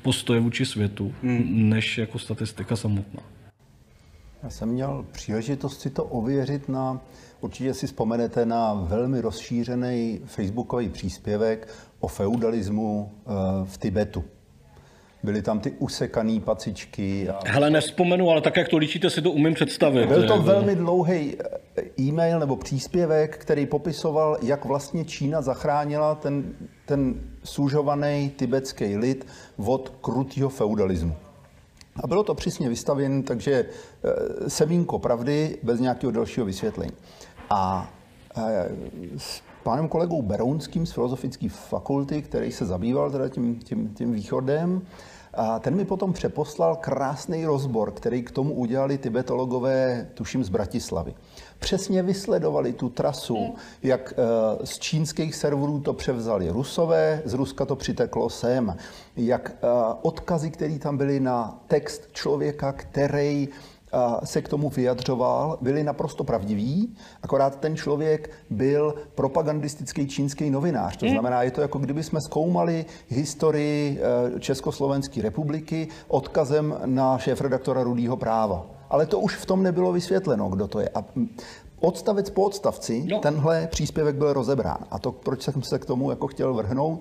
postoje vůči světu, hmm. než jako statistika samotná. Já jsem měl příležitost si to ověřit na, určitě si vzpomenete na velmi rozšířený facebookový příspěvek o feudalismu eh, v Tibetu. Byly tam ty usekané pacičky. A... Hele, nespomenu, ale tak, jak to líčíte, si to umím představit. Byl to velmi dlouhý eh, e-mail nebo příspěvek, který popisoval, jak vlastně Čína zachránila ten, ten sužovaný tibetský lid od krutého feudalismu. A bylo to přesně vystavěno, takže eh, semínko pravdy bez nějakého dalšího vysvětlení. A s panem kolegou Berounským z Filozofické fakulty, který se zabýval teda tím, tím, tím východem, a ten mi potom přeposlal krásný rozbor, který k tomu udělali tibetologové, tuším, z Bratislavy. Přesně vysledovali tu trasu, jak eh, z čínských serverů to převzali Rusové, z Ruska to přiteklo sem, jak eh, odkazy, které tam byly na text člověka, který se k tomu vyjadřoval, byli naprosto pravdiví, akorát ten člověk byl propagandistický čínský novinář. To znamená, je to jako kdyby jsme zkoumali historii eh, Československé republiky odkazem na šéf-redaktora Rudýho práva. Ale to už v tom nebylo vysvětleno, kdo to je. A odstavec po odstavci no. tenhle příspěvek byl rozebrán. A to, proč jsem se k tomu jako chtěl vrhnout,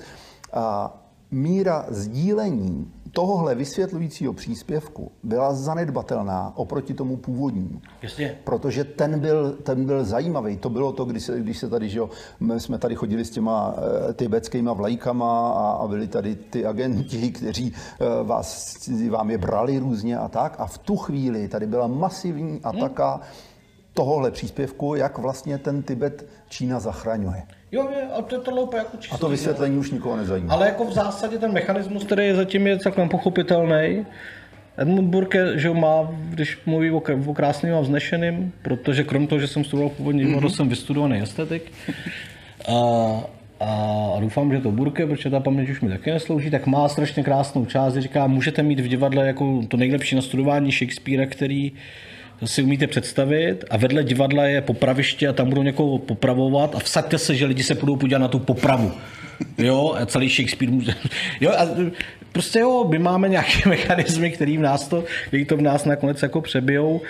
a míra sdílení tohohle vysvětlujícího příspěvku byla zanedbatelná oproti tomu původnímu. Jasně. Protože ten byl, ten byl zajímavý. To bylo to, když se, když se tady, že jo, my jsme tady chodili s těma e, tibetskýma vlajkama a, a byli tady ty agenti, kteří e, vás, vám je brali různě a tak. A v tu chvíli tady byla masivní ataka hmm. tohohle příspěvku, jak vlastně ten Tibet Čína zachraňuje. Jo, je, a to je to loupe jako čistě. A to vysvětlení už nikoho nezajímá. Ale jako v zásadě ten mechanismus, který je zatím je celkem pochopitelný. Edmund Burke, že má, když mluví o, o krásným a vznešeným, protože krom toho, že jsem studoval původně mm-hmm. jsem vystudovaný estetik. A, a doufám, že to Burke, protože ta paměť už mi taky neslouží, tak má strašně krásnou část, říká, můžete mít v divadle jako to nejlepší nastudování Shakespearea, který to si umíte představit a vedle divadla je popraviště a tam budou někoho popravovat a vsaďte se, že lidi se budou podívat na tu popravu. Jo, a celý Shakespeare může... Jo, a prostě jo, my máme nějaké mechanismy, který v nás to, který to v nás nakonec jako přebijou.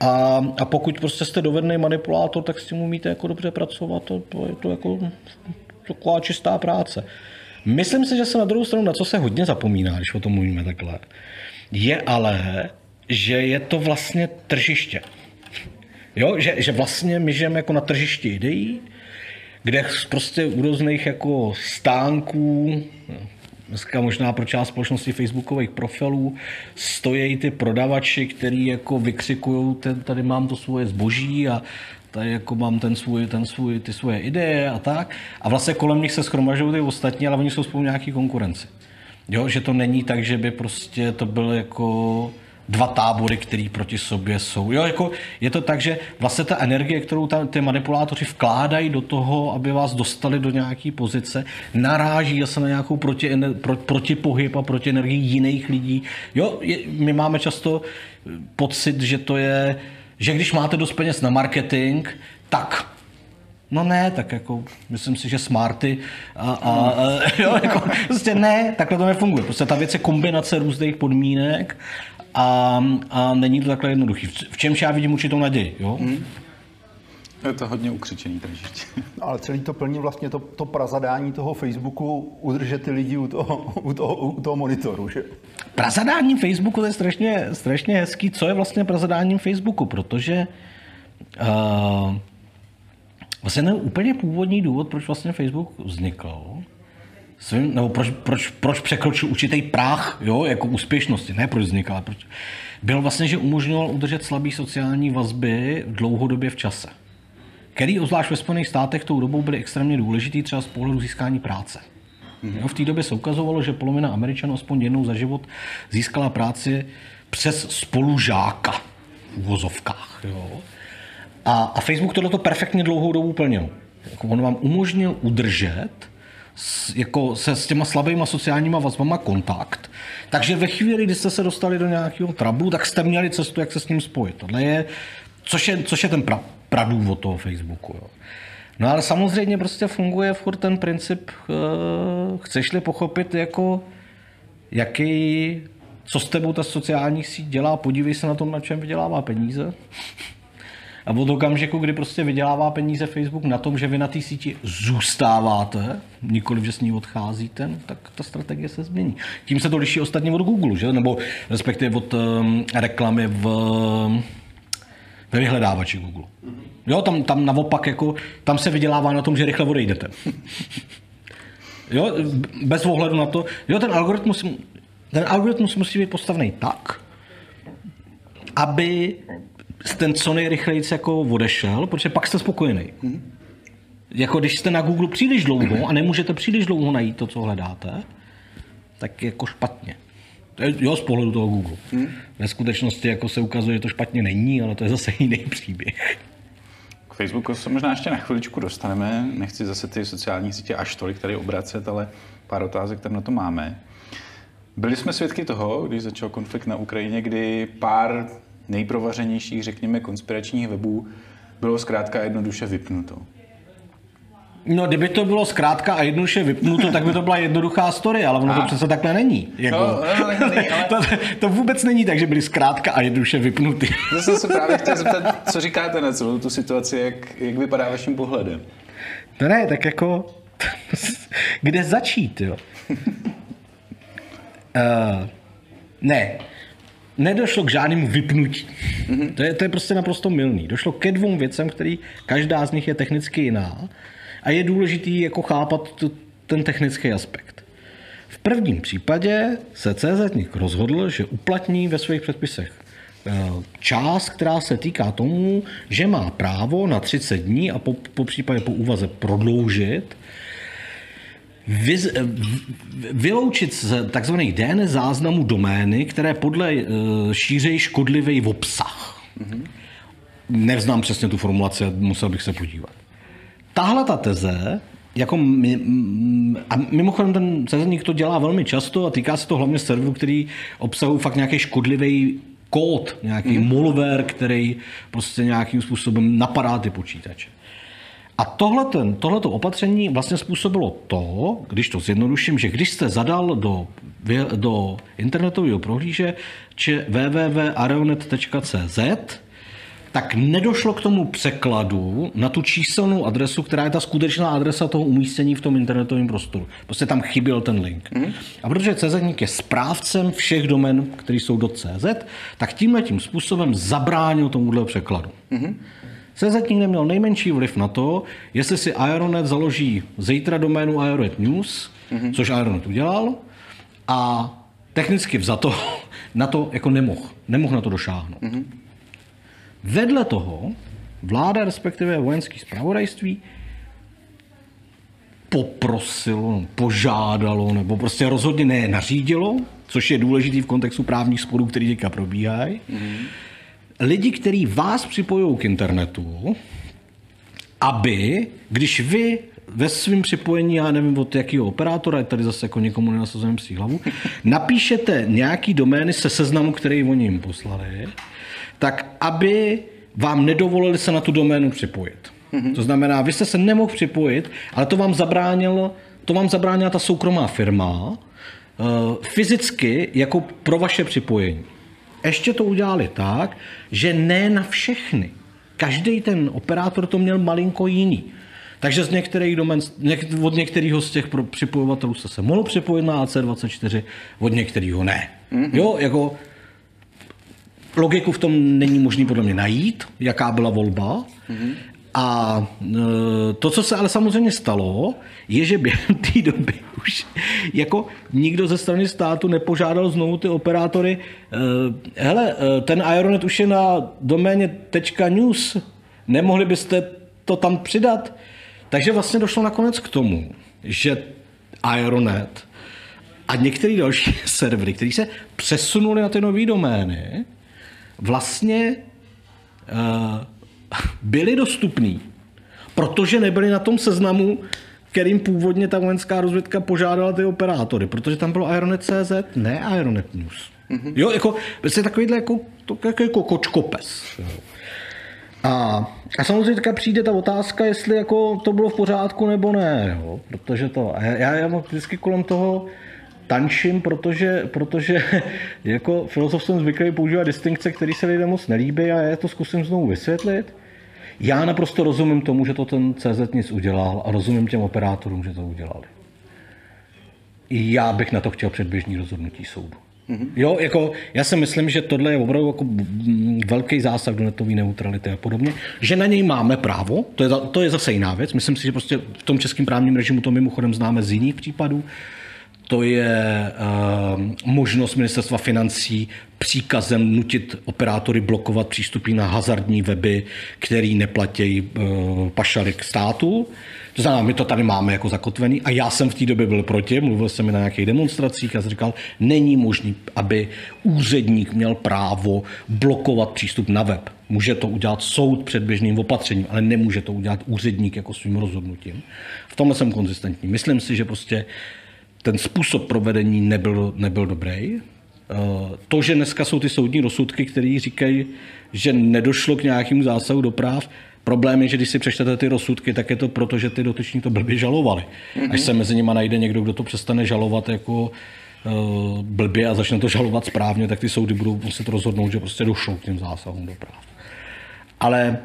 A, a pokud prostě jste dovedný manipulátor, tak s tím umíte jako dobře pracovat, to, to je to jako taková čistá práce. Myslím si, že se na druhou stranu, na co se hodně zapomíná, když o tom mluvíme takhle, je ale že je to vlastně tržiště. Jo, že, že vlastně my žijeme jako na tržišti ideí, kde prostě u různých jako stánků, dneska možná pro část společnosti facebookových profilů, stojí ty prodavači, který jako vykřikují, tady mám to svoje zboží a tady jako mám ten svůj, ten svůj, ty svoje ideje a tak. A vlastně kolem nich se schromažují ty ostatní, ale oni jsou spolu nějaký konkurenci. Jo, že to není tak, že by prostě to byl jako dva tábory, které proti sobě jsou. Jo, jako je to tak, že vlastně ta energie, kterou tam ty manipulátoři vkládají do toho, aby vás dostali do nějaké pozice, naráží se na nějakou proti, pro, protipohyb a proti energii jiných lidí. Jo, je, my máme často pocit, že to je, že když máte dost peněz na marketing, tak No ne, tak jako myslím si, že smarty a, a, a jo, jako, prostě ne, takhle to nefunguje. Prostě ta věc je kombinace různých podmínek a, a není to takhle jednoduchý. V čemž já vidím určitou naději. Jo? Hmm. Je to hodně ukřičený tržiště. No, ale celý to plní vlastně to, to prazadání toho Facebooku, udržet ty lidi u toho, u toho, u toho monitoru, že? Prazadání Facebooku to je strašně, strašně hezký. Co je vlastně prazadáním Facebooku? Protože uh, vlastně ten úplně původní důvod, proč vlastně Facebook vznikl, svým, nebo proč, proč, proč překročil určitý práh jo, jako úspěšnosti, ne proč vznikal, ale proč, byl vlastně, že umožňoval udržet slabý sociální vazby dlouhodobě v čase, který obzvlášť ve Spojených státech tou dobou byly extrémně důležitý třeba z pohledu získání práce. Mm-hmm. Jo, v té době se ukazovalo, že polovina Američanů aspoň jednou za život získala práci přes spolužáka v uvozovkách. Jo. A, a Facebook tohleto perfektně dlouhou dobu plnil. Jako on vám umožnil udržet s, jako se s těma slabýma sociálníma vazbama kontakt. Takže ve chvíli, kdy jste se dostali do nějakého trablu, tak jste měli cestu, jak se s ním spojit. Tohle je, což je, což je ten pra, pradůvod toho Facebooku. Jo. No ale samozřejmě prostě funguje furt ten princip, uh, chceš-li pochopit, jako jaký, co s tebou ta sociální síť dělá, podívej se na tom, na čem vydělává peníze. A od okamžiku, kdy prostě vydělává peníze Facebook na tom, že vy na té síti zůstáváte, nikoliv, že s ní odcházíte, no, tak ta strategie se změní. Tím se to liší ostatně od Google, že? nebo respektive od um, reklamy v, ve vyhledávači Google. Jo, tam, tam naopak, jako, tam se vydělává na tom, že rychle odejdete. jo, bez ohledu na to, jo, ten algoritmus, ten algoritmus musí být postavený tak, aby ten co nejrychleji jako odešel, protože pak jste spokojený. Hmm. Jako když jste na Google příliš dlouho a nemůžete příliš dlouho najít to, co hledáte, tak jako špatně. Jo, z pohledu toho Google. Hmm. Ve skutečnosti jako se ukazuje, že to špatně není, ale to je zase jiný příběh. K Facebooku se možná ještě na chviličku dostaneme. Nechci zase ty sociální sítě až tolik tady obracet, ale pár otázek, které na to máme. Byli jsme svědky toho, když začal konflikt na Ukrajině, kdy pár nejprovařenějších, řekněme, konspiračních webů bylo zkrátka jednoduše vypnuto. No, kdyby to bylo zkrátka a jednoduše vypnuto, tak by to byla jednoduchá story, ale ono a. to přece takhle není. Jako, no, no, no, není ale... to, to, vůbec není tak, že byly zkrátka a jednoduše vypnuty. To jsem se právě chtěl zeptat, co říkáte na celou tu situaci, jak, jak vypadá vaším pohledem? No ne, tak jako, kde začít, jo? uh, ne, nedošlo k žádnému vypnutí. Mm-hmm. To, je, to je prostě naprosto milný. Došlo ke dvou věcem, který každá z nich je technicky jiná a je důležitý jako chápat tu, ten technický aspekt. V prvním případě se CZ rozhodl, že uplatní ve svých předpisech eh, část, která se týká tomu, že má právo na 30 dní a po, po případě po úvaze prodloužit Vyz, eh, vyloučit z tzv. DNS záznamů domény, které podle uh, šířejí škodlivý v obsah. Mm-hmm. Nevznám přesně tu formulaci, musel bych se podívat tahle ta teze, jako a mimochodem ten sezení to dělá velmi často a týká se to hlavně serverů, který obsahují fakt nějaký škodlivý kód, nějaký mm. malware, který prostě nějakým způsobem napadá ty počítače. A tohleto opatření vlastně způsobilo to, když to zjednoduším, že když jste zadal do, do internetového prohlížeče www.areonet.cz, tak nedošlo k tomu překladu na tu číselnou adresu, která je ta skutečná adresa toho umístění v tom internetovém prostoru. Prostě tam chyběl ten link. Mm. A protože CZ je správcem všech domen, které jsou do CZ, tak tímhle tím způsobem zabránil tomuhle překladu. Mm. CZ neměl nejmenší vliv na to, jestli si Aeronet založí zítra doménu Aeronet News, mm-hmm. což Aeronet udělal, a technicky vzato na to jako nemohl. Nemohl na to došáhnout. Mm-hmm. Vedle toho vláda, respektive vojenské zpravodajství, poprosilo, požádalo, nebo prostě rozhodně ne nařídilo, což je důležitý v kontextu právních sporů, který teďka probíhají. Mm-hmm. Lidi, kteří vás připojují k internetu, aby, když vy ve svém připojení, já nevím od jakého operátora, tady zase jako někomu nenasazujeme psí hlavu, napíšete nějaký domény se seznamu, který oni jim poslali, tak aby vám nedovolili se na tu doménu připojit. Mm-hmm. To znamená, vy jste se nemohl připojit, ale to vám zabránilo, to vám zabránila ta soukromá firma uh, fyzicky jako pro vaše připojení. Ještě to udělali tak, že ne na všechny. Každý ten operátor to měl malinko jiný. Takže z některých domen, od některého z těch připojovatelů se se mohl připojit na AC24, od některého ne. Mm-hmm. Jo, jako Logiku v tom není možný podle mě najít, jaká byla volba. Mm-hmm. A e, to, co se ale samozřejmě stalo, je, že během té doby už jako nikdo ze strany státu nepožádal znovu ty operátory, e, hele, e, ten Aeronet už je na doméně .news, nemohli byste to tam přidat? Takže vlastně došlo nakonec k tomu, že Aeronet a některé další servery, které se přesunuli na ty nové domény, vlastně uh, byly dostupný, protože nebyly na tom seznamu, kterým původně ta vojenská rozvědka požádala ty operátory, protože tam bylo Aeronet.cz, ne Aeronet News. Mm-hmm. Jo, jako, je takovýhle jako, to, jako, jako kočkopes. A, a samozřejmě teďka přijde ta otázka, jestli jako to bylo v pořádku nebo ne, jo? protože to, já, já mám vždycky kolem toho, tančím, protože, protože jako filozof jsem zvyklý používat distinkce, které se lidem moc nelíbí a já to zkusím znovu vysvětlit. Já naprosto rozumím tomu, že to ten CZ nic udělal a rozumím těm operátorům, že to udělali. Já bych na to chtěl předběžný rozhodnutí soudu. Mm-hmm. Jo, jako já si myslím, že tohle je opravdu jako velký zásah do netové neutrality a podobně, že na něj máme právo, to je, to je zase jiná věc. Myslím si, že prostě v tom českém právním režimu to mimochodem známe z jiných případů, to je uh, možnost ministerstva financí příkazem nutit operátory blokovat přístupy na hazardní weby, který neplatí uh, pašarik státu. To znamená, my to tady máme jako zakotvený a já jsem v té době byl proti, mluvil jsem mi na nějakých demonstracích a říkal, není možný, aby úředník měl právo blokovat přístup na web. Může to udělat soud předběžným opatřením, ale nemůže to udělat úředník jako svým rozhodnutím. V tomhle jsem konzistentní. Myslím si, že prostě ten způsob provedení nebyl, nebyl dobrý. Eh, to, že dneska jsou ty soudní rozsudky, které říkají, že nedošlo k nějakému zásahu do práv, Problém je, že když si přečtete ty rozsudky, tak je to proto, že ty dotyční to blbě žalovali. Mm-hmm. Až se mezi nimi najde někdo, kdo to přestane žalovat jako uh, blbě a začne to žalovat správně, tak ty soudy budou muset rozhodnout, že prostě došlo k těm zásahům do práv. Ale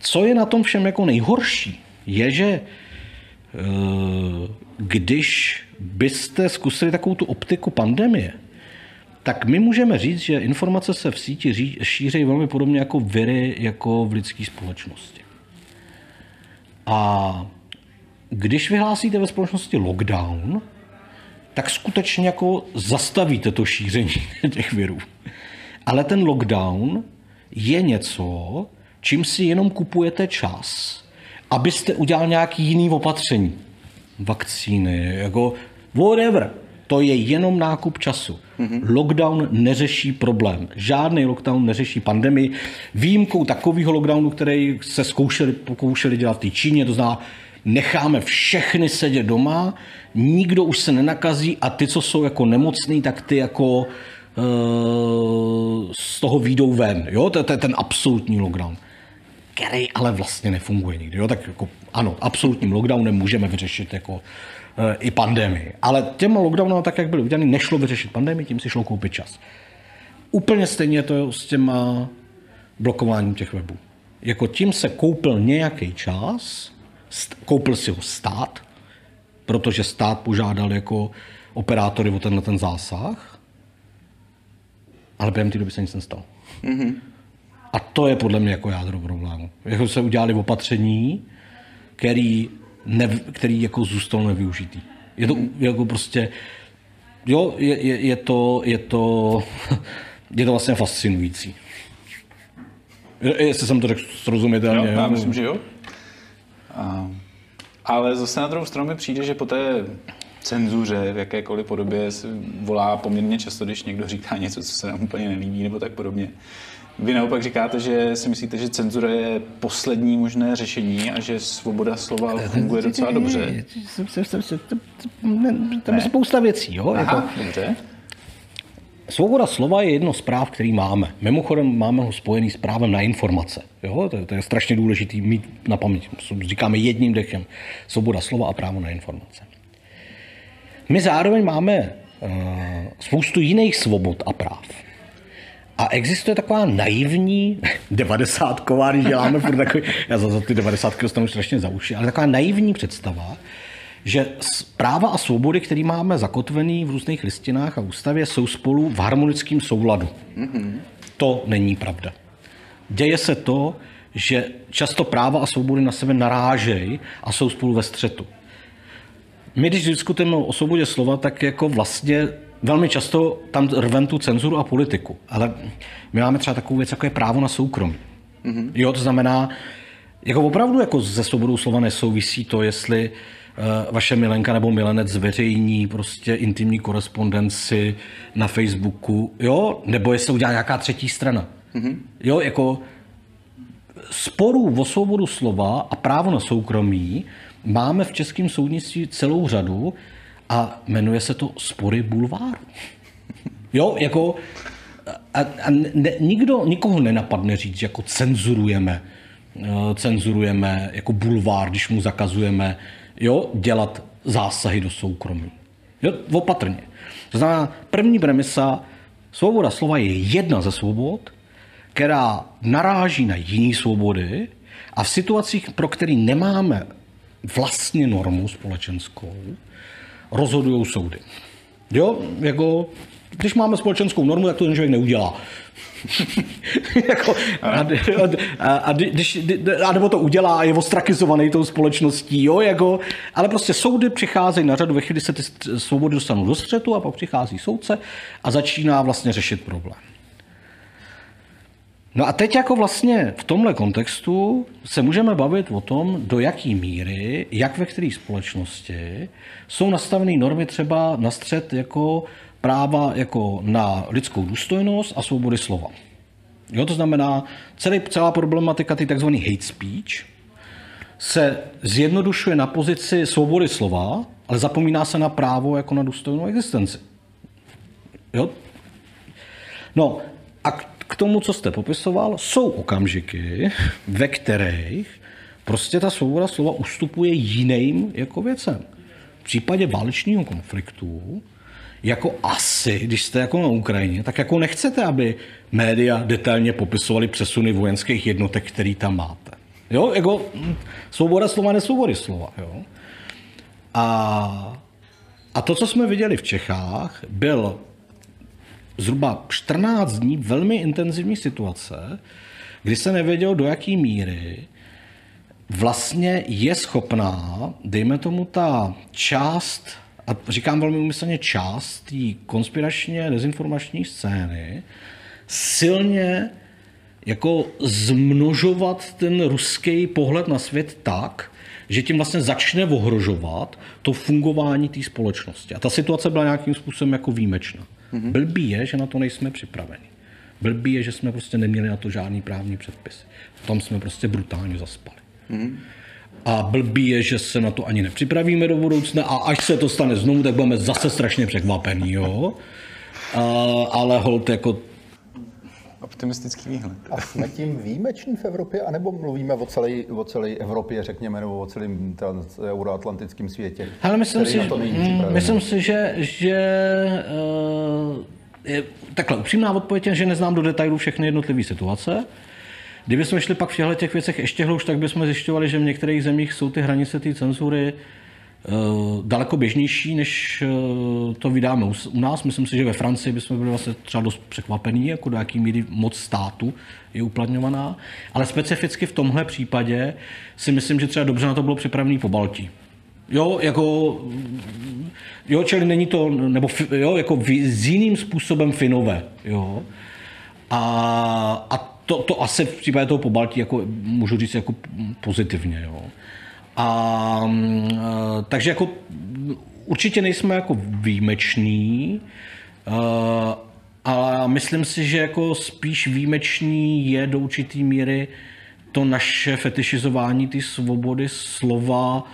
co je na tom všem jako nejhorší, je, že uh, když byste zkusili takovou tu optiku pandemie, tak my můžeme říct, že informace se v síti šíří velmi podobně jako viry, jako v lidské společnosti. A když vyhlásíte ve společnosti lockdown, tak skutečně jako zastavíte to šíření těch virů. Ale ten lockdown je něco, čím si jenom kupujete čas, abyste udělal nějaký jiný opatření. Vakcíny, jako whatever. To je jenom nákup času. Mm-hmm. Lockdown neřeší problém. Žádný lockdown neřeší pandemii. Výjimkou takového lockdownu, který se zkoušeli, pokoušeli dělat v té Číně, to znamená, necháme všechny sedět doma, nikdo už se nenakazí a ty, co jsou jako nemocný, tak ty jako uh, z toho výjdou ven. Jo? To, to je ten absolutní lockdown který ale vlastně nefunguje nikdy. Jo? Tak jako, ano, absolutním lockdownem můžeme vyřešit jako i pandemii. Ale těma lockdownama, tak jak byly udělané, nešlo vyřešit pandemii, tím si šlo koupit čas. Úplně stejně to s těma blokováním těch webů. Jako tím se koupil nějaký čas, koupil si ho stát, protože stát požádal jako operátory o tenhle ten zásah, ale během té doby se nic nestalo. Mm-hmm. A to je podle mě jako jádro problému. Jako se udělali opatření, který ne, který jako zůstal nevyužitý. Je to jako prostě, jo, je, je, je, to, je to, je to vlastně fascinující. Jestli jsem to řekl srozumitelně. Jo, já myslím, že jo. A, ale zase na druhou stranu mi přijde, že po té cenzuře v jakékoliv podobě se volá poměrně často, když někdo říká něco, co se nám úplně nelíbí nebo tak podobně. Vy naopak říkáte, že si myslíte, že cenzura je poslední možné řešení a že svoboda slova funguje docela dobře. Tam je spousta věcí. Jo? Aha, jako, dobře. Svoboda slova je jedno z práv, který máme. Mimochodem máme ho spojený s právem na informace. Jo? To, je, to je strašně důležité mít na paměti. Říkáme jedním dechem. Svoboda slova a právo na informace. My zároveň máme uh, spoustu jiných svobod a práv. A existuje taková naivní, devadesátková, když děláme furt takový, já za, za ty devadesátky dostanu strašně za uši, ale taková naivní představa, že práva a svobody, které máme zakotvený v různých listinách a ústavě, jsou spolu v harmonickém souladu. Mm-hmm. To není pravda. Děje se to, že často práva a svobody na sebe narážejí a jsou spolu ve střetu. My, když diskutujeme o svobodě slova, tak jako vlastně velmi často tam rvem tu cenzuru a politiku, ale my máme třeba takovou věc, jako je právo na soukromí. Mm-hmm. Jo, to znamená, jako opravdu jako ze svobodou slova nesouvisí to, jestli uh, vaše milenka nebo milenec zveřejní prostě intimní korespondenci na Facebooku, jo, nebo jestli udělá nějaká třetí strana. Mm-hmm. Jo, jako sporů o svobodu slova a právo na soukromí máme v českém soudnictví celou řadu, a jmenuje se to Spory bulváru. Jo, jako a, a ne, nikdo, nikoho nenapadne říct, jako cenzurujeme, eh, cenzurujeme jako bulvár, když mu zakazujeme jo, dělat zásahy do soukromí. Jo, opatrně. To znamená, první premisa, svoboda slova je jedna ze svobod, která naráží na jiné svobody a v situacích, pro které nemáme vlastně normu společenskou, rozhodují soudy. Jo, jako když máme společenskou normu, tak to ten člověk neudělá. jako, a, a, a, když, a, nebo to udělá a je ostrakizovaný tou společností, jo, jako, ale prostě soudy přicházejí na řadu, ve chvíli se ty svobody dostanou do střetu a pak přichází soudce a začíná vlastně řešit problém. No a teď jako vlastně v tomhle kontextu se můžeme bavit o tom, do jaký míry, jak ve které společnosti jsou nastavené normy třeba na střed jako práva jako na lidskou důstojnost a svobody slova. Jo, to znamená, celý, celá problematika ty tzv. hate speech se zjednodušuje na pozici svobody slova, ale zapomíná se na právo jako na důstojnou existenci. Jo? No a k tomu, co jste popisoval, jsou okamžiky, ve kterých prostě ta svoboda slova ustupuje jiným jako věcem. V případě válečního konfliktu jako asi, když jste jako na Ukrajině, tak jako nechcete, aby média detailně popisovali přesuny vojenských jednotek, který tam máte. Jo, jako hm, svoboda slova, nesvobody slova. Jo? A, a to, co jsme viděli v Čechách, byl zhruba 14 dní velmi intenzivní situace, kdy se nevědělo, do jaké míry vlastně je schopná, dejme tomu, ta část a říkám velmi umyslně část té konspiračně dezinformační scény, silně jako zmnožovat ten ruský pohled na svět tak, že tím vlastně začne ohrožovat to fungování té společnosti. A ta situace byla nějakým způsobem jako výjimečná. Mm-hmm. Blbý je, že na to nejsme připraveni. Blbý je, že jsme prostě neměli na to žádný právní předpis. Tam jsme prostě brutálně zaspali. Mm-hmm. A blbý je, že se na to ani nepřipravíme do budoucna a až se to stane znovu, tak budeme zase strašně překvapení, jo. A, ale hold jako optimistický výhled. A jsme tím výjimeční v Evropě, anebo mluvíme o celé, o celé Evropě, řekněme, nebo o celém euroatlantickém světě? Ale myslím si, to mm, myslím si, že, že uh, je, takhle upřímná odpověď je, že neznám do detailů všechny jednotlivé situace. Kdyby jsme šli pak v těchto těch věcech ještě hlouš, tak bychom zjišťovali, že v některých zemích jsou ty hranice té cenzury uh, daleko běžnější, než uh, to vydáme u, nás. Myslím si, že ve Francii bychom byli vlastně třeba dost překvapení, jako do jaký míry moc státu je uplatňovaná. Ale specificky v tomhle případě si myslím, že třeba dobře na to bylo připravený po Baltí. Jo, jako, jo, čili není to, nebo jo, jako s jiným způsobem finové, jo. A, a to, to asi v případě toho pobaltí jako, můžu říct jako pozitivně. Jo. A, mm, takže jako určitě nejsme jako výjimeční, ale myslím si, že jako spíš výjimečný je do určité míry to naše fetišizování ty svobody slova,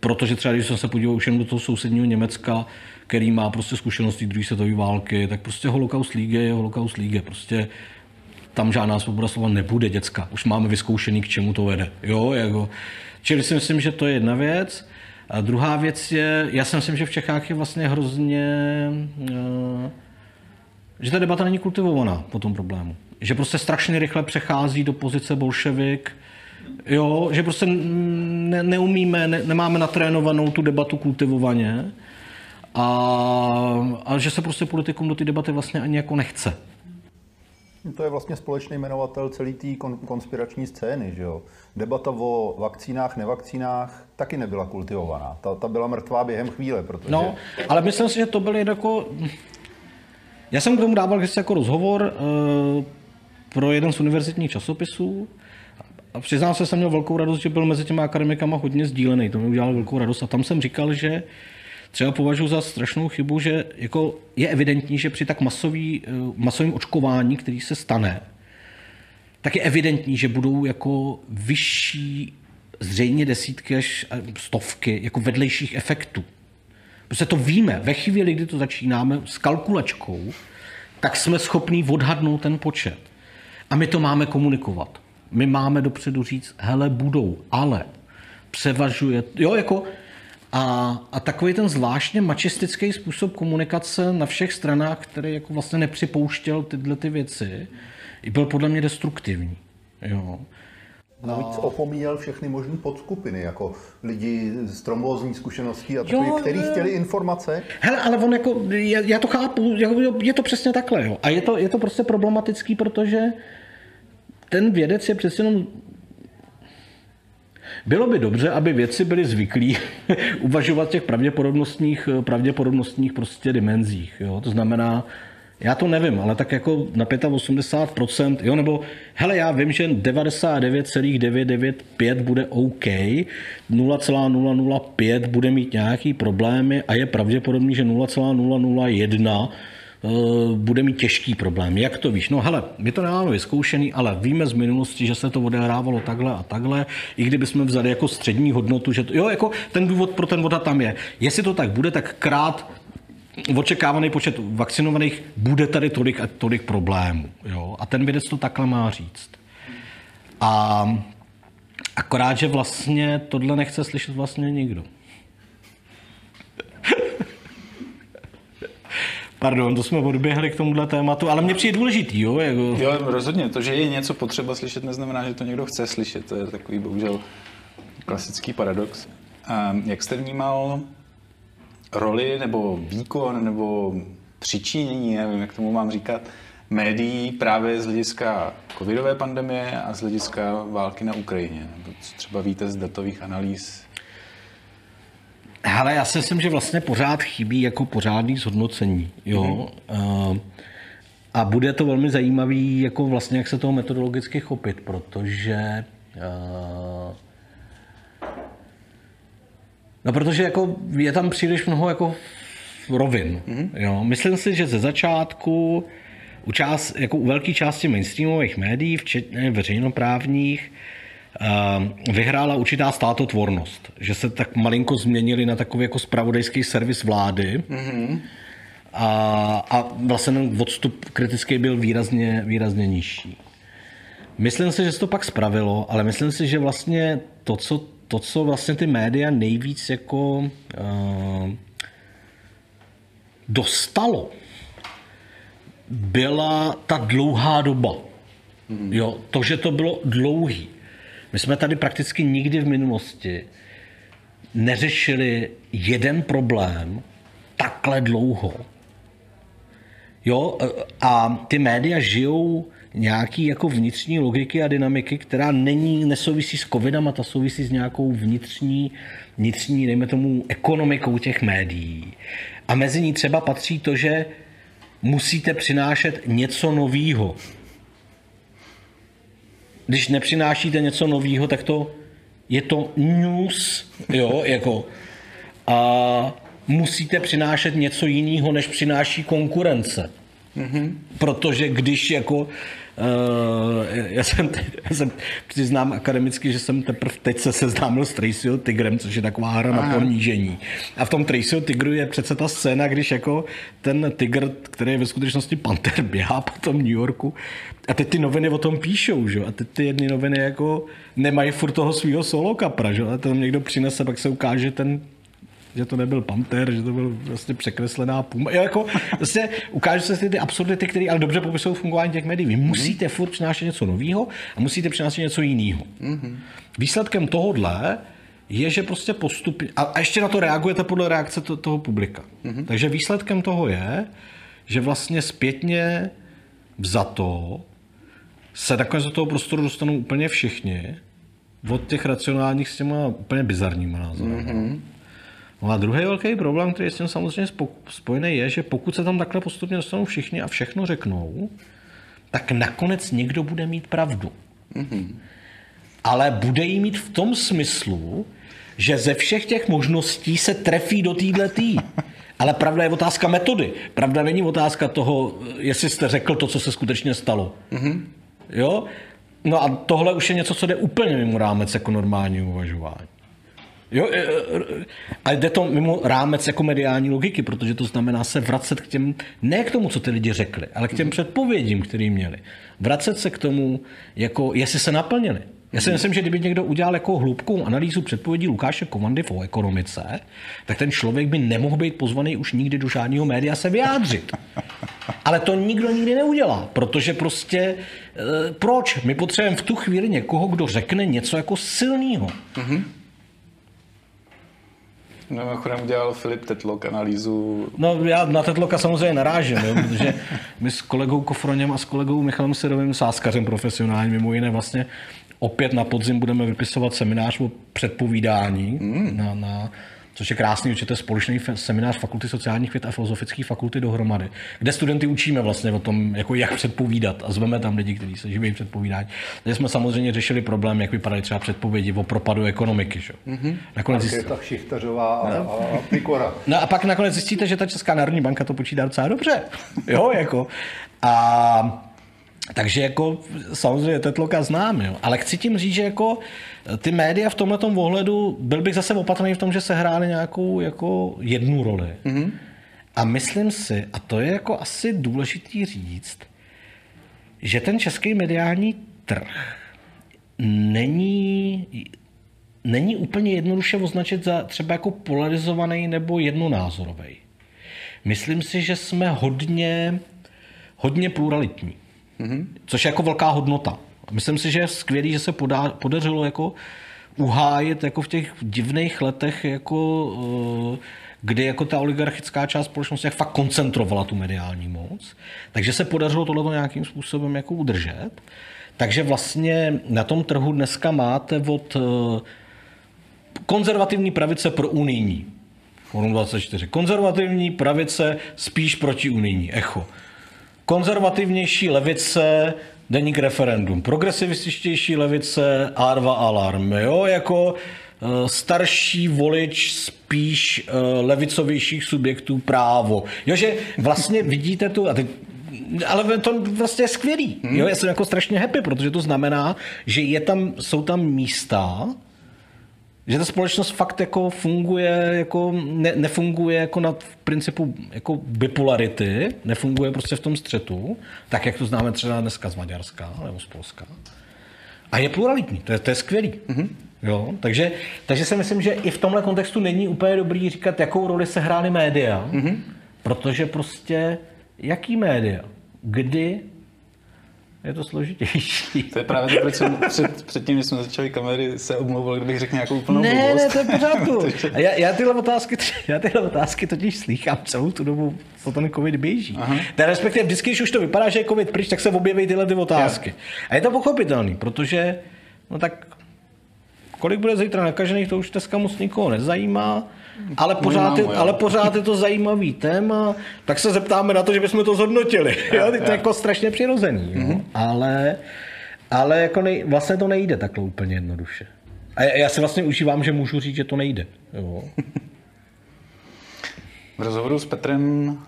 protože třeba když jsem se podíval už jen do toho sousedního Německa, který má prostě zkušenosti druhé světové války, tak prostě holokaust líge je holokaust líge. Prostě tam žádná svoboda slova nebude, děcka. Už máme vyzkoušený, k čemu to vede. Jo, jako. Čili si myslím, že to je jedna věc. A druhá věc je, já si myslím, že v Čechách je vlastně hrozně, uh, že ta debata není kultivovaná po tom problému. Že prostě strašně rychle přechází do pozice bolševik, jo, že prostě ne, neumíme, ne, nemáme natrénovanou tu debatu kultivovaně a, a že se prostě politikům do té debaty vlastně ani jako nechce. To je vlastně společný jmenovatel celé té konspirační scény, že jo. Debata o vakcínách, nevakcínách taky nebyla kultivovaná. Ta, ta byla mrtvá během chvíle, protože... No, ale myslím si, že to byly jako... Já jsem k tomu dával když jako rozhovor uh, pro jeden z univerzitních časopisů a přiznám se, jsem měl velkou radost, že byl mezi těmi akademikama hodně sdílený. To mi udělalo velkou radost a tam jsem říkal, že třeba považuji za strašnou chybu, že jako je evidentní, že při tak masový, eh, masovém očkování, který se stane, tak je evidentní, že budou jako vyšší zřejmě desítky až stovky jako vedlejších efektů. Prostě to víme. Ve chvíli, kdy to začínáme s kalkulačkou, tak jsme schopní odhadnout ten počet. A my to máme komunikovat. My máme dopředu říct, hele, budou, ale převažuje, jo, jako a, a takový ten zvláštně mačistický způsob komunikace na všech stranách, který jako vlastně nepřipouštěl tyhle ty věci, byl podle mě destruktivní. Jo. Navíc opomíjel všechny možné podskupiny, jako lidi s trombózní zkušeností a takový, Jo, kteří jo. chtěli informace. Hele, ale on jako, já, já to chápu, jako, je to přesně takhle, jo. A je to, je to prostě problematický, protože ten vědec je přesně jenom bylo by dobře, aby věci byly zvyklí uvažovat v těch pravděpodobnostních, pravděpodobnostních prostě dimenzích. Jo? To znamená, já to nevím, ale tak jako na 85%, jo, nebo hele, já vím, že 99,995 bude OK, 0,005 bude mít nějaký problémy a je pravděpodobný, že 0,001 eh, bude mít těžký problém. Jak to víš? No hele, my to nemáme vyzkoušený, ale víme z minulosti, že se to odehrávalo takhle a takhle, i kdybychom vzali jako střední hodnotu, že to, jo, jako ten důvod pro ten voda tam je. Jestli to tak bude, tak krát očekávaný počet vakcinovaných bude tady tolik a tolik problémů. Jo? A ten vědec to takhle má říct. A akorát, že vlastně tohle nechce slyšet vlastně nikdo. Pardon, to jsme odběhli k tomuhle tématu, ale mně přijde důležitý, jo? Jako... Jo, rozhodně. To, že je něco potřeba slyšet, neznamená, že to někdo chce slyšet. To je takový bohužel klasický paradox. A jak jste vnímal roli nebo výkon nebo přičinění, nevím, jak tomu mám říkat, médií právě z hlediska covidové pandemie a z hlediska války na Ukrajině? Co třeba víte z datových analýz? Hele, já si myslím, že vlastně pořád chybí jako pořádný zhodnocení, jo. Mm-hmm. A bude to velmi zajímavý, jako vlastně, jak se toho metodologicky chopit, protože uh, No protože jako je tam příliš mnoho jako rovin. Mm-hmm. Jo. Myslím si, že ze začátku u, část, jako u velké části mainstreamových médií, včetně veřejnoprávních, vyhrála určitá státotvornost. Že se tak malinko změnili na takový jako spravodajský servis vlády. Mm-hmm. A, a vlastně odstup kritický byl výrazně, výrazně nižší. Myslím si, že se to pak spravilo, ale myslím si, že vlastně to, co to, co vlastně ty média nejvíc jako uh, dostalo, byla ta dlouhá doba. Jo, to, že to bylo dlouhý. My jsme tady prakticky nikdy v minulosti neřešili jeden problém takhle dlouho. Jo, a ty média žijou nějaký jako vnitřní logiky a dynamiky, která není, nesouvisí s covidem a ta souvisí s nějakou vnitřní, vnitřní, dejme tomu, ekonomikou těch médií. A mezi ní třeba patří to, že musíte přinášet něco novýho. Když nepřinášíte něco novýho, tak to je to news, jo, jako a musíte přinášet něco jiného, než přináší konkurence. Mm-hmm. Protože když jako Uh, já jsem, já jsem přiznám akademicky, že jsem teprve teď se seznámil s Tracyho Tigrem, což je taková hra Aha. na ponížení. A v tom Tracyho Tigru je přece ta scéna, když jako ten Tigr, který je ve skutečnosti panter, běhá po tom New Yorku a teď ty noviny o tom píšou, že? a teď ty jedny noviny jako nemají furt toho svého solo kapra, že? a tam někdo přinese, pak se ukáže ten že to nebyl panter, že to byl vlastně překreslená puma. Jako, vlastně ukážu se ty absurdity, které ale dobře popisují fungování těch médií. Vy musíte furt přinášet něco nového a musíte přinášet něco jiného. Mm-hmm. Výsledkem tohohle je, že prostě postupně, a ještě na to reagujete podle reakce to, toho publika. Mm-hmm. Takže výsledkem toho je, že vlastně zpětně vzato se nakonec do toho prostoru dostanou úplně všichni, od těch racionálních s těma úplně bizarníma názory. Mm-hmm. No a druhý velký problém, který je s tím samozřejmě spojený, je, že pokud se tam takhle postupně dostanou všichni a všechno řeknou, tak nakonec někdo bude mít pravdu. Mm-hmm. Ale bude jí mít v tom smyslu, že ze všech těch možností se trefí do téhle tý. Ale pravda je otázka metody. Pravda není otázka toho, jestli jste řekl to, co se skutečně stalo. Mm-hmm. Jo? No a tohle už je něco, co jde úplně mimo rámec jako normální uvažování. Jo, a jde to mimo rámec jako mediální logiky, protože to znamená se vracet k těm, ne k tomu, co ty lidi řekli, ale k těm předpovědím, který měli. Vracet se k tomu, jako jestli se naplnili. Já si myslím, že kdyby někdo udělal jako hloubkou analýzu předpovědí Lukáše Kovandy o ekonomice, tak ten člověk by nemohl být pozvaný už nikdy do žádného média se vyjádřit. Ale to nikdo nikdy neudělá, protože prostě e, proč? My potřebujeme v tu chvíli někoho, kdo řekne něco jako silného. Mm-hmm. No, mimochodem udělal Filip Tetlok analýzu. No já na Tetloka samozřejmě narážím, jo, protože my s kolegou Kofroněm a s kolegou Michalem Sedovým, sáskařem profesionálním mimo jiné vlastně, opět na podzim budeme vypisovat seminář o předpovídání mm. na, na což je krásný, určitě společný seminář Fakulty sociálních věd a filozofické fakulty dohromady, kde studenty učíme vlastně o tom, jako jak předpovídat a zveme tam lidi, kteří se živí předpovídání. Tady jsme samozřejmě řešili problém, jak vypadaly třeba předpovědi o propadu ekonomiky. Že? Mm-hmm. Nakonec zjistíte... ta Šichtařová a, no. a Pikora. No a pak nakonec zjistíte, že ta Česká národní banka to počítá docela dobře. jo, jako. A takže jako samozřejmě Tetloka znám, jo. ale chci tím říct, že jako ty média v tomhle ohledu, byl bych zase opatrný v tom, že se hrály nějakou jako jednu roli. Mm-hmm. A myslím si, a to je jako asi důležitý říct, že ten český mediální trh není, není úplně jednoduše označit za třeba jako polarizovaný nebo jednonázorový. Myslím si, že jsme hodně, hodně pluralitní. Mm-hmm. Což je jako velká hodnota. Myslím si, že je skvělý, že se podá, podařilo jako uhájit jako v těch divných letech, jako, eh, kdy jako ta oligarchická část společnosti jak fakt koncentrovala tu mediální moc. Takže se podařilo tohle nějakým způsobem jako udržet. Takže vlastně na tom trhu dneska máte od eh, konzervativní pravice pro unijní. Forum 24. Konzervativní pravice spíš proti unijní. Echo konzervativnější levice deník referendum, progresivističtější levice A2 Alarm, jo, jako eh, starší volič spíš eh, levicovějších subjektů právo. Jo, že vlastně vidíte tu, a teď ale to vlastně je skvělý. Hmm. Jo, já jsem jako strašně happy, protože to znamená, že je tam, jsou tam místa, že ta společnost fakt jako funguje, jako ne, nefunguje jako na principu jako bipolarity, nefunguje prostě v tom střetu, tak jak to známe třeba dneska z Maďarska nebo z Polska. A je pluralitní, to je, to je skvělý. Mm-hmm. Jo? Takže, takže si myslím, že i v tomhle kontextu není úplně dobrý říkat, jakou roli se hrály média, mm-hmm. protože prostě jaký média, kdy je to složitější. To je právě to, proč jsem před, předtím, když jsme začali kamery, se omlouval, kdybych řekl nějakou úplnou Ne, blbost. ne, to je pořádku. A já, já, tyhle otázky, já tyhle otázky totiž slýchám celou tu dobu, co ten covid běží. Teda respektive vždycky, když už to vypadá, že je covid pryč, tak se objeví tyhle ty otázky. Já. A je to pochopitelný, protože no tak kolik bude zítra nakažených, to už dneska moc nikoho nezajímá ale pořád, je, ale pořád je to zajímavý téma, tak se zeptáme na to, že bychom to zhodnotili. Jo, to je jako strašně přirozený. Jo? Mm-hmm. Ale, ale jako nej, vlastně to nejde takhle úplně jednoduše. A já, já si vlastně užívám, že můžu říct, že to nejde. Jo. v rozhovoru s Petrem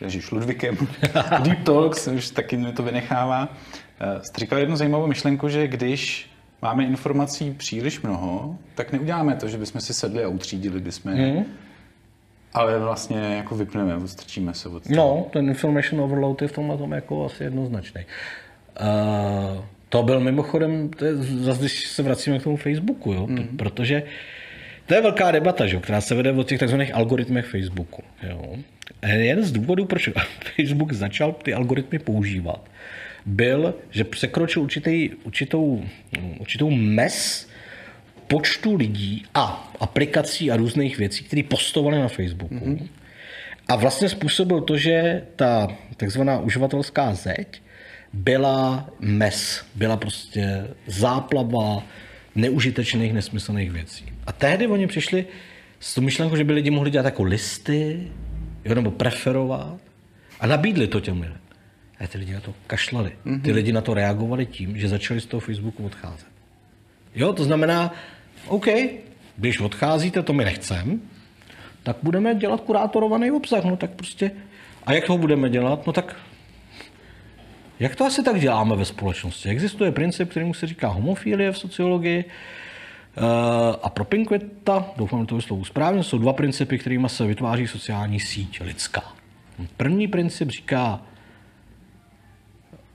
Ježíš, Ludvíkem, Deep Talks, už taky mi to vynechává, eh, jste říkal jednu zajímavou myšlenku, že když máme informací příliš mnoho, tak neuděláme to, že bychom si sedli a utřídili bychom je. Mm. Ale vlastně jako vypneme, odstrčíme se od toho. No, ten information overload je v tomhle tom jako asi jednoznačný. Uh, to byl mimochodem, to je, zase když se vracíme k tomu Facebooku, jo, mm. protože to je velká debata, že, která se vede o těch tzv. algoritmech Facebooku. Jo. A jeden z důvodů, proč Facebook začal ty algoritmy používat, byl, že překročil určitý, určitou, určitou mes počtu lidí a aplikací a různých věcí, které postovali na Facebooku. Mm-hmm. A vlastně způsobil to, že ta takzvaná uživatelská zeď byla mes, byla prostě záplava neužitečných, nesmyslných věcí. A tehdy oni přišli s tou myšlenkou, že by lidi mohli dělat jako listy, jo, nebo preferovat a nabídli to těm lidem. A ty lidi na to kašlali. Mm-hmm. Ty lidi na to reagovali tím, že začali z toho Facebooku odcházet. Jo, to znamená, OK, když odcházíte, to my nechcem, tak budeme dělat kurátorovaný obsah. No tak prostě, a jak to budeme dělat? No tak, jak to asi tak děláme ve společnosti? Existuje princip, kterýmu se říká homofilie v sociologii, eh, a propinquita, doufám, že to vyslovu správně, jsou dva principy, kterými se vytváří sociální síť lidská. První princip říká,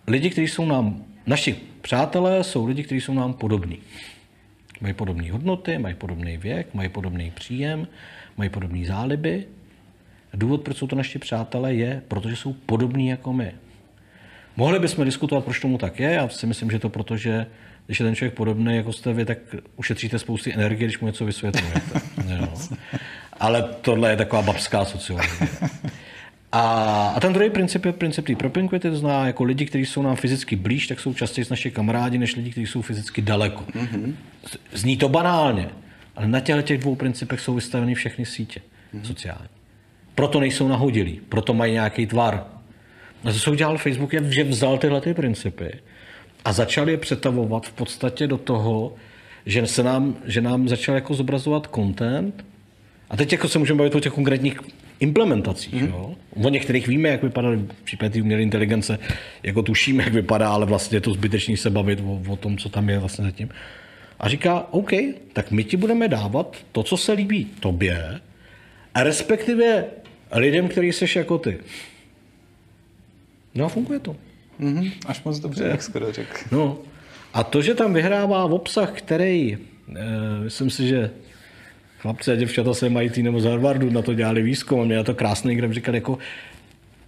lidi, kteří jsou nám, naši přátelé jsou lidi, kteří jsou nám podobní. Mají podobné hodnoty, mají podobný věk, mají podobný příjem, mají podobné záliby Důvod, proč jsou to naši přátelé, je, protože jsou podobní jako my. Mohli bychom diskutovat, proč tomu tak je. Já si myslím, že to proto, že když je ten člověk podobný jako jste vy, tak ušetříte spousty energie, když mu něco vysvětlujete. jo. Ale tohle je taková babská sociologie. A, a ten druhý princip je princip té propinquity, to znamená, jako lidi, kteří jsou nám fyzicky blíž, tak jsou častěji s naši kamarádi, než lidi, kteří jsou fyzicky daleko. Mm-hmm. Zní to banálně, ale na těchto těch dvou principech jsou vystaveny všechny sítě mm-hmm. sociální. Proto nejsou nahodilí, proto mají nějaký tvar. A to, co udělal Facebook, je, že vzal tyhle ty principy a začal je přetavovat v podstatě do toho, že, se nám, že nám začal jako zobrazovat content. A teď jako se můžeme bavit o těch konkrétních implementacích. Mm. Jo? O některých víme, jak vypadaly v případě umělé inteligence, jako tušíme, jak vypadá, ale vlastně je to zbytečný se bavit o, o tom, co tam je vlastně zatím. A říká, OK, tak my ti budeme dávat to, co se líbí tobě, a respektive lidem, který seš jako ty. No a funguje to. Mm-hmm, až moc dobře, jak skoro řekl. No. A to, že tam vyhrává v obsah, který, e, myslím si, že chlapci a děvčata se mají nebo z Harvardu na to dělali výzkum a mě na to krásný, kde říkal jako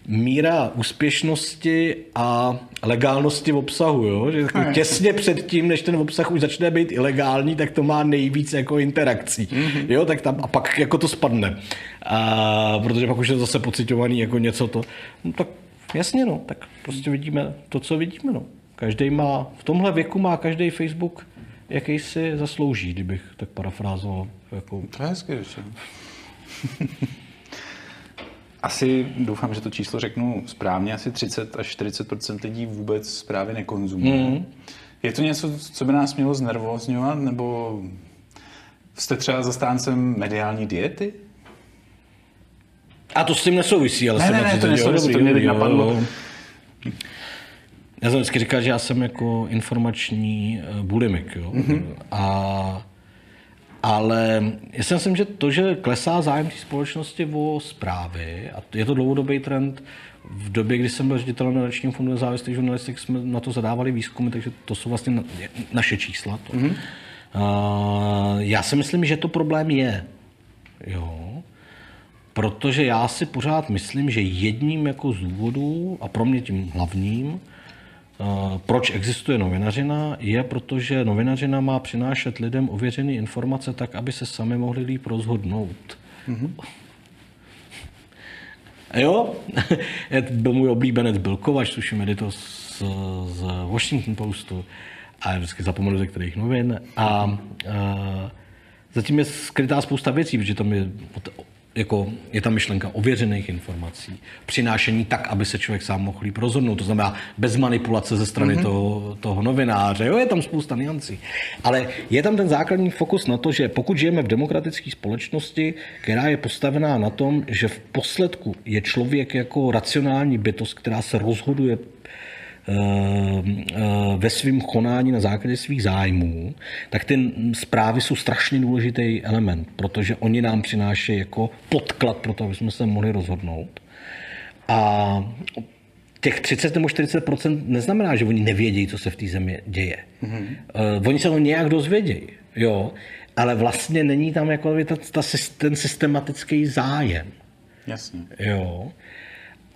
míra úspěšnosti a legálnosti v obsahu, jo? že jako těsně před tím, než ten obsah už začne být ilegální, tak to má nejvíc jako interakcí, mm-hmm. jo? tak tam a pak jako to spadne, a, protože pak už je zase pocitovaný jako něco to, no, tak jasně no, tak prostě vidíme to, co vidíme no. Každý má, v tomhle věku má každý Facebook jaký si zaslouží, kdybych tak parafrázoval. Jako... To je hezky asi doufám, že to číslo řeknu správně, asi 30 až 40% lidí vůbec zprávy nekonzumuje. Mm. Je to něco, co by nás mělo znervozňovat, nebo jste třeba zastáncem mediální diety? A to s tím nesouvisí, ale ne, jsem ne, ne, to nesouvisí, to mě teď napadlo. Já jsem vždycky říkal, že já jsem jako informační eh, bulimik. Jo? Mm-hmm. A, ale já si myslím, že to, že klesá zájem té společnosti o zprávy, a je to dlouhodobý trend, v době, kdy jsem byl ředitelem nadačního fondu nezávislých žurnalistik, jsme na to zadávali výzkumy, takže to jsou vlastně naše čísla. To. Mm-hmm. Uh, já si myslím, že to problém je. Jo. Protože já si pořád myslím, že jedním jako z důvodů, a pro mě tím hlavním, proč existuje novinařina? Je, protože novinařina má přinášet lidem ověřené informace tak, aby se sami mohli líp rozhodnout. Mm-hmm. Jo, byl můj oblíbenec Bill Kovač, tuším editor z, z Washington Postu a já vždycky zapomenu ze kterých novin. A, a zatím je skrytá spousta věcí, protože tam je jako je ta myšlenka ověřených informací, přinášení tak, aby se člověk sám mohl líp rozhodnout, to znamená bez manipulace ze strany mm-hmm. toho, toho novináře, jo, je tam spousta niancí. Ale je tam ten základní fokus na to, že pokud žijeme v demokratické společnosti, která je postavená na tom, že v posledku je člověk jako racionální bytost, která se rozhoduje ve svém konání na základě svých zájmů, tak ty zprávy jsou strašně důležitý element, protože oni nám přinášejí jako podklad pro to, aby jsme se mohli rozhodnout. A těch 30 nebo 40% neznamená, že oni nevědějí, co se v té zemi děje. Mm-hmm. Uh, oni se to nějak dozvědějí, jo, ale vlastně není tam jako ta, ta, ten systematický zájem. Jasně. Jo.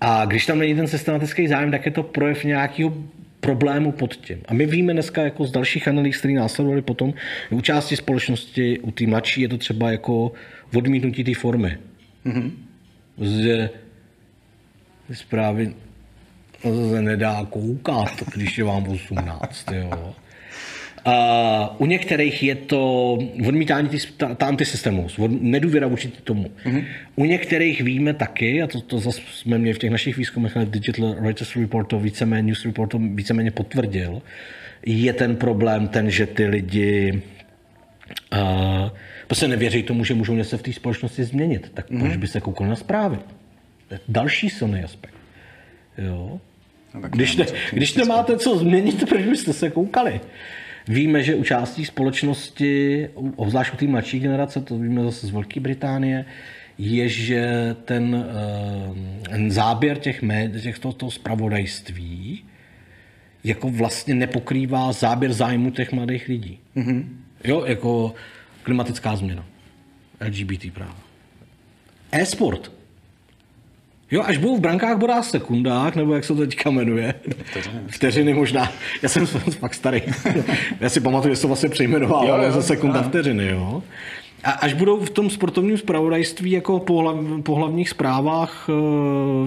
A když tam není ten systematický zájem, tak je to projev nějakého problému pod tím. A my víme dneska jako z dalších analýz, které následovaly potom, u části společnosti, u té mladší je to třeba jako odmítnutí té formy. Mm-hmm. Že zprávy se nedá koukat, když je vám 18. Jo. U některých je to odmítání ta antisystému, nedůvěra vůči tomu. Mm-hmm. U některých víme taky, a to, to zase jsme měli v těch našich výzkumech, ale Digital Writers Report to víceméně, News Report to víceméně potvrdil, je ten problém ten, že ty lidi uh, prostě nevěří tomu, že můžou něco v té společnosti změnit. Tak mm-hmm. proč by se koukal na zprávy? Další silný aspekt. Jo? No, když, ne, když nemáte co změnit, proč byste se koukali? Víme, že u částí společnosti, obzvlášť u té mladší generace, to víme zase z Velké Británie, je, že ten, eh, ten záběr těch médií, těch toho, toho spravodajství jako vlastně nepokrývá záběr zájmu těch mladých lidí. Mm-hmm. Jo, jako klimatická změna, LGBT práva. E-sport, Jo, až budou v brankách bodá sekundách, nebo jak se to teďka jmenuje. Vteřiny. Vteřiny možná. Já jsem fakt starý. Já si pamatuju, že se to vlastně přejmenovalo ze sekunda vteřiny, jo. A až budou v tom sportovním zpravodajství jako po, hlav, po hlavních zprávách eh,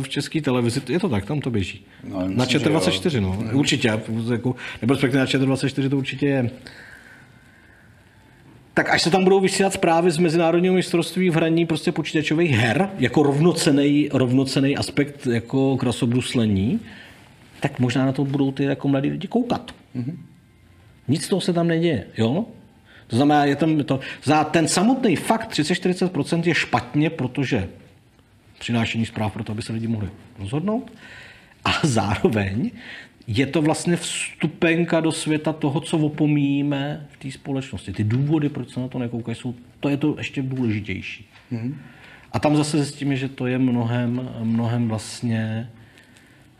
v české televizi, je to tak, tam to běží. No, myslím, na ČT24, no. Určitě, jako, nebo respektive na ČT24 to určitě je. Tak až se tam budou vysílat zprávy z Mezinárodního mistrovství v hraní prostě počítačových her, jako rovnocený, rovnocený aspekt jako krasobruslení, tak možná na to budou ty jako mladí lidi koukat. Mm-hmm. Nic z toho se tam neděje, jo? To znamená, je tam to, za ten samotný fakt 30-40% je špatně, protože přinášení zpráv pro to, aby se lidi mohli rozhodnout. A zároveň je to vlastně vstupenka do světa toho, co opomíjíme v té společnosti. Ty důvody, proč se na to nekoukají, jsou, to je to ještě důležitější. Mm-hmm. A tam zase zjistíme, že to je mnohem, mnohem vlastně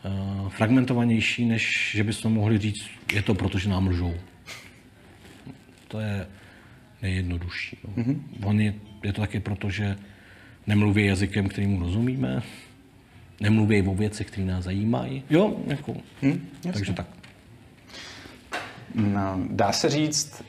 uh, fragmentovanější, než že bychom mohli říct, je to proto, že nám lžou. To je nejjednodušší. No. Mm-hmm. On je, je to taky proto, že nemluví jazykem, kterým rozumíme, nemluví o věcech, které nás zajímají. Jo, jako, hm, takže tak. No, dá se říct,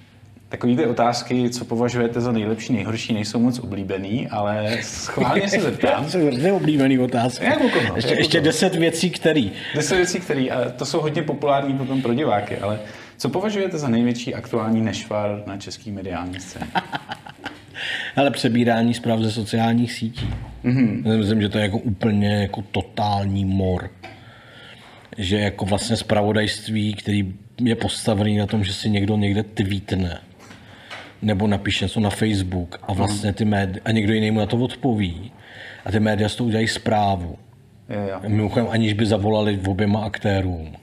Takové ty otázky, co považujete za nejlepší, nejhorší, nejsou moc oblíbený, ale schválně se zeptám. To jsou neoblíbený otázky. Jak no, ještě, ještě deset věcí, který. Deset věcí, který, a to jsou hodně populární potom pro diváky, ale co považujete za největší aktuální nešvar na český mediální scéně? Ale přebírání zpráv ze sociálních sítí. Mm-hmm. Myslím, že to je jako úplně jako totální mor. Že jako vlastně zpravodajství, který je postavený na tom, že si někdo někde tweetne nebo napíše něco na Facebook a vlastně ty média, a někdo jiný mu na to odpoví a ty média z toho udělají zprávu. Je. Mimochodem, aniž by zavolali v oběma aktérům.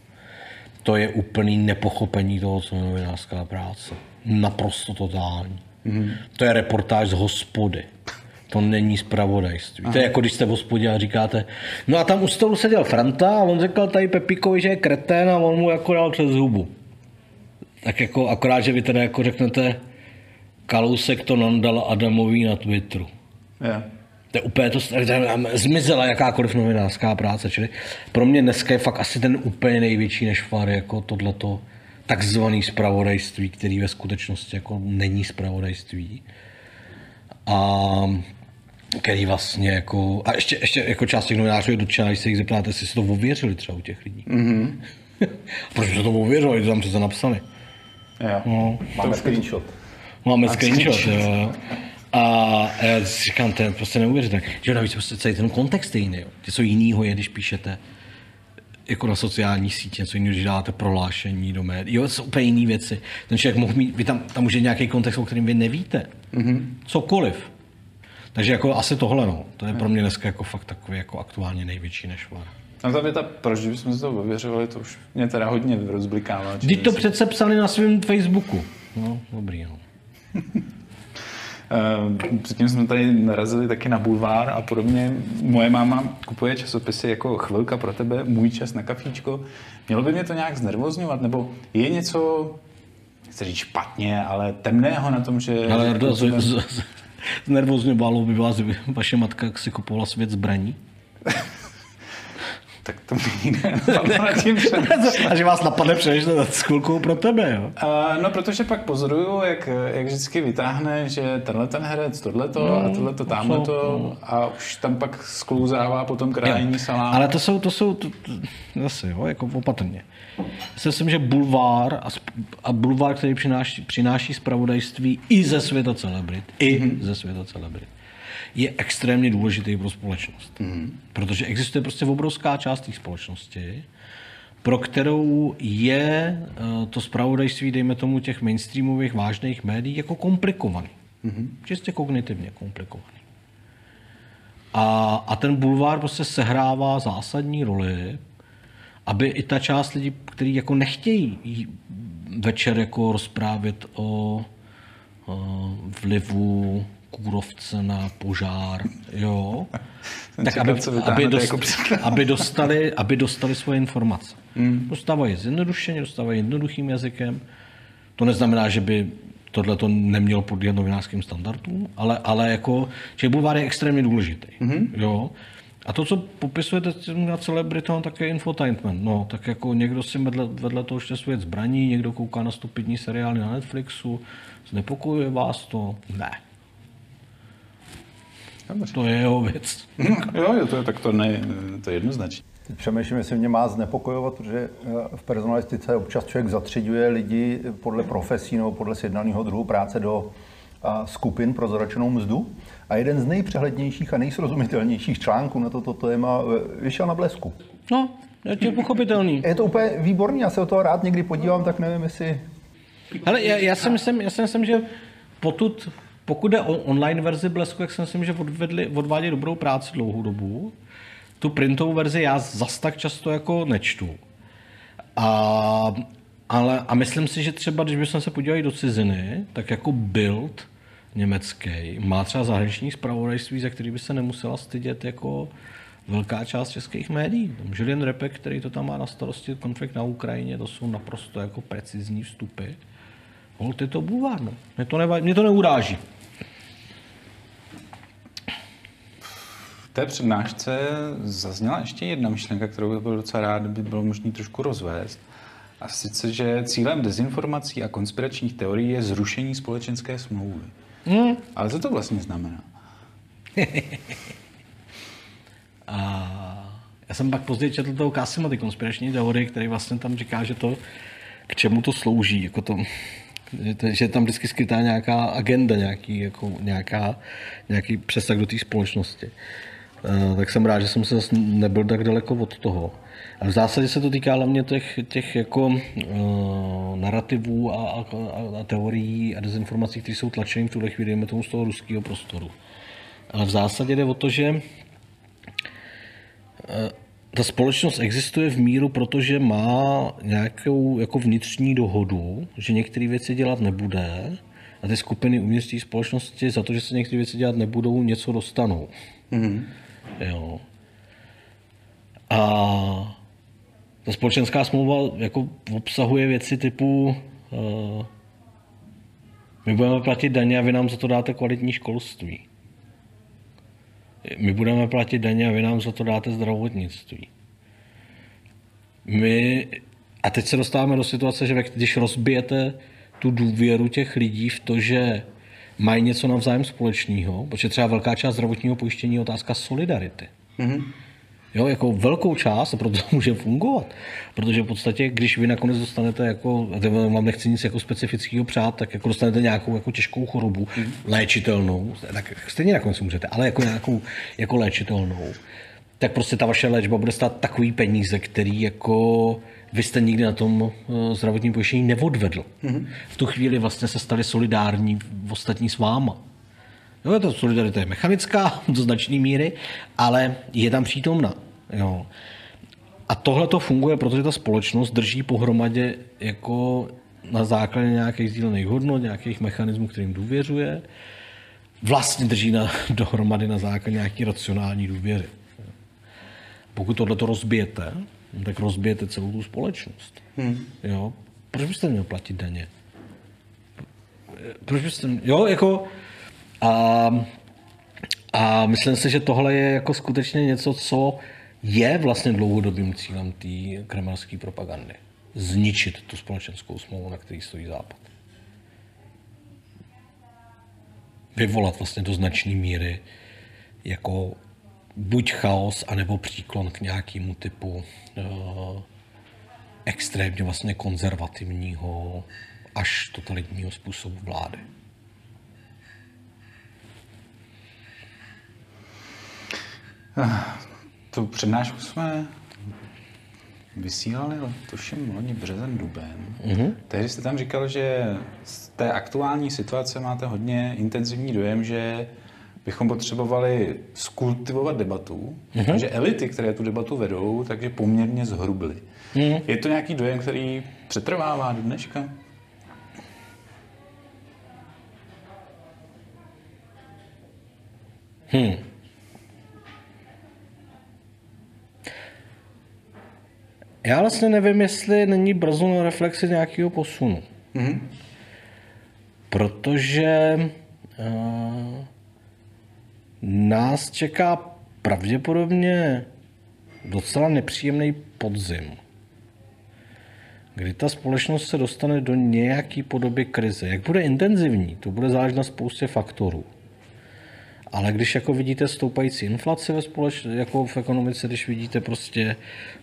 To je úplný nepochopení toho, co je novinářská práce. Naprosto totální. Mm-hmm. To je reportáž z hospody. To není zpravodajství. Aha. To je jako když jste v hospodě a říkáte, no a tam u stolu seděl Franta a on řekl tady Pepíkovi, že je kretén a on mu jako dal přes hubu. Tak jako akorát, že vy teda jako řeknete, Kalousek to nandal Adamovi na Twitteru. Yeah. To je úplně to, zmizela jakákoliv novinářská práce, čili pro mě dneska je fakt asi ten úplně největší nešvar, jako tohleto takzvaný spravodajství, který ve skutečnosti jako není spravodajství. A který vlastně jako, a ještě, ještě jako část těch novinářů je dotčená, když se jich zeptáte, jestli si to ověřili třeba u těch lidí. Mm-hmm. Proč se to ověřili, to tam přece napsali. Jo. No. Máme screenshot. Máme screenshot, screenshot. jo. A já si říkám, to je prostě neuvěřitelné. Že navíc prostě celý ten kontext je jiný. Jo. Něco jiného je, když píšete jako na sociální sítě, něco jiného, když dáte prohlášení do médií. Jo, to jsou úplně jiné věci. Ten člověk mohl mít, vy tam, tam může nějaký kontext, o kterém vy nevíte. Mm-hmm. Cokoliv. Takže jako asi tohle, no. To je pro mě dneska jako fakt takový jako aktuálně největší nešvar. A ta věta, proč bychom si to ověřovali, to už mě teda hodně rozblikává. Vždyť to přece psali na svém Facebooku. No, dobrý, no. Eh, předtím jsme tady narazili taky na bulvár a podobně. Moje máma kupuje časopisy jako Chvilka pro tebe, Můj čas na kafíčko. Mělo by mě to nějak znervozňovat? Nebo je něco, chci říct špatně, ale temného na tom, že... Ale to, z, z, znervozňovalo by vás vaše matka, si kupovala svět zbraní? tak to mi tím A že vás napadne přemýšlet s chvilkou pro tebe, jo? Uh, no, protože pak pozoruju, jak, jak vždycky vytáhne, že tenhle ten herec, tohleto no, a tohleto, tamhleto no. a už tam pak sklouzává potom krájení salám. Ale to jsou, to jsou, to, to, zase, jo, jako opatrně. Já si myslím, že bulvár a, a bulvár, který přináší, přináší zpravodajství i ze světa celebrit, i mm-hmm. ze světa celebrit, je extrémně důležitý pro společnost. Mm. Protože existuje prostě obrovská část té společnosti, pro kterou je eh, to zpravodajství, dejme tomu, těch mainstreamových vážných médií jako komplikovaný. Mm-hmm. Čistě kognitivně komplikovaný. A, a ten bulvár prostě sehrává zásadní roli, aby i ta část lidí, kteří jako nechtějí večer jako rozprávět o, o vlivu kůrovce na požár, jo, tak aby, aby, dost, jako aby, dostali, aby dostali svoje informace. Hmm. Dostávají zjednodušeně, dostávají jednoduchým jazykem. To neznamená, že by tohle to nemělo podle novinářským standardům, ale, ale jako, že bulvár je extrémně důležitý. Mm-hmm. Jo? A to, co popisujete na celebritu, tak je infotainment. No, tak jako někdo si vedle, vedle toho ještě svět zbraní, někdo kouká na stupidní seriály na Netflixu, znepokojuje vás to? Ne. Dobře. To je jeho věc. No, jo, jo, to je, tak to, ne, to je jednoznačně. Teď přemýšlím, jestli mě má znepokojovat, protože eh, v personalistice občas člověk zatřiďuje lidi podle profesí nebo podle sjednaného druhu práce do skupin pro zaračenou mzdu. A jeden z nejpřehlednějších a nejsrozumitelnějších článků na toto téma eh, vyšel na blesku. No, je to pochopitelný. Je to úplně výborný, já se o toho rád někdy podívám, tak nevím, jestli... Ale já, já, si myslím, já si myslím, že potud, pokud jde o online verzi blesku, jak si myslím, že odvedli, odvádí dobrou práci dlouhou dobu. Tu printovou verzi já zas tak často jako nečtu. A, ale, a myslím si, že třeba, když bychom se podívali do ciziny, tak jako Bild německý má třeba zahraniční zpravodajství, za který by se nemusela stydět jako velká část českých médií. Julian Repek, který to tam má na starosti, konflikt na Ukrajině, to jsou naprosto jako precizní vstupy. Holt je to bůvárno. Mě to, neva, mě to neuráží. Té přednášce zazněla ještě jedna myšlenka, kterou bych byl docela rád, by bylo možné trošku rozvést. A sice, že cílem dezinformací a konspiračních teorií je zrušení společenské smlouvy. Hmm. Ale co to vlastně znamená? a já jsem pak později četl toho Kasima, ty konspirační teorie, který vlastně tam říká, že to, k čemu to slouží, jako to, že, to, že je tam vždycky skrytá nějaká agenda, nějaký, jako, nějaká, nějaký přesah do té společnosti. Uh, tak jsem rád, že jsem se zase nebyl tak daleko od toho. A v zásadě se to týká hlavně těch, těch jako uh, narrativů a, a, a, teorií a dezinformací, které jsou tlačeny v tuhle chvíli, tomu z toho ruského prostoru. Ale v zásadě jde o to, že uh, ta společnost existuje v míru, protože má nějakou jako vnitřní dohodu, že některé věci dělat nebude a ty skupiny té společnosti za to, že se některé věci dělat nebudou, něco dostanou. Mm-hmm. Jo. A ta společenská smlouva jako obsahuje věci typu uh, my budeme platit daně a vy nám za to dáte kvalitní školství. My budeme platit daně a vy nám za to dáte zdravotnictví. My, a teď se dostáváme do situace, že když rozbijete tu důvěru těch lidí v to, že mají něco navzájem společného, protože třeba velká část zdravotního pojištění je otázka solidarity. Mm-hmm. Jo, jako velkou část a proto může fungovat. Protože v podstatě, když vy nakonec dostanete jako, vám nechci nic jako specifického přát, tak jako dostanete nějakou jako těžkou chorobu, mm. léčitelnou, tak stejně nakonec můžete, ale jako nějakou jako léčitelnou, tak prostě ta vaše léčba bude stát takový peníze, který jako vy jste nikdy na tom eh, zdravotním pojištění neodvedl. Mm. V tu chvíli vlastně se stali solidární v ostatní s váma. Jo, ta solidarita je mechanická do značné míry, ale je tam přítomna. Jo. A tohle to funguje, protože ta společnost drží pohromadě jako na základě nějakých sdílených hodnot, nějakých mechanismů, kterým důvěřuje, vlastně drží na, dohromady na základě nějaký racionální důvěry. Pokud tohle to rozbijete, tak rozbijete celou tu společnost. Hmm. Jo? Proč byste měl platit daně? Proč byste, jo, jako, a, a myslím si, že tohle je jako skutečně něco, co je vlastně dlouhodobým cílem té kremelské propagandy. Zničit tu společenskou smlouvu, na který stojí Západ. Vyvolat vlastně do značné míry jako buď chaos, anebo příklon k nějakému typu uh, extrémně vlastně konzervativního až totalitního způsobu vlády. Tu přednášku jsme vysílali, tuším, loni březen, duben. Mm-hmm. Tehdy jste tam říkal, že z té aktuální situace máte hodně intenzivní dojem, že bychom potřebovali skultivovat debatu, mm-hmm. že elity, které tu debatu vedou, takže poměrně zhrubly. Mm-hmm. Je to nějaký dojem, který přetrvává do dneška? Hmm. Já vlastně nevím, jestli není brzo na reflexi nějakého posunu. Mm-hmm. Protože uh, nás čeká pravděpodobně docela nepříjemný podzim, kdy ta společnost se dostane do nějaké podoby krize. Jak bude intenzivní, to bude záležet na spoustě faktorů. Ale když jako vidíte stoupající inflaci ve společ, jako v ekonomice, když vidíte prostě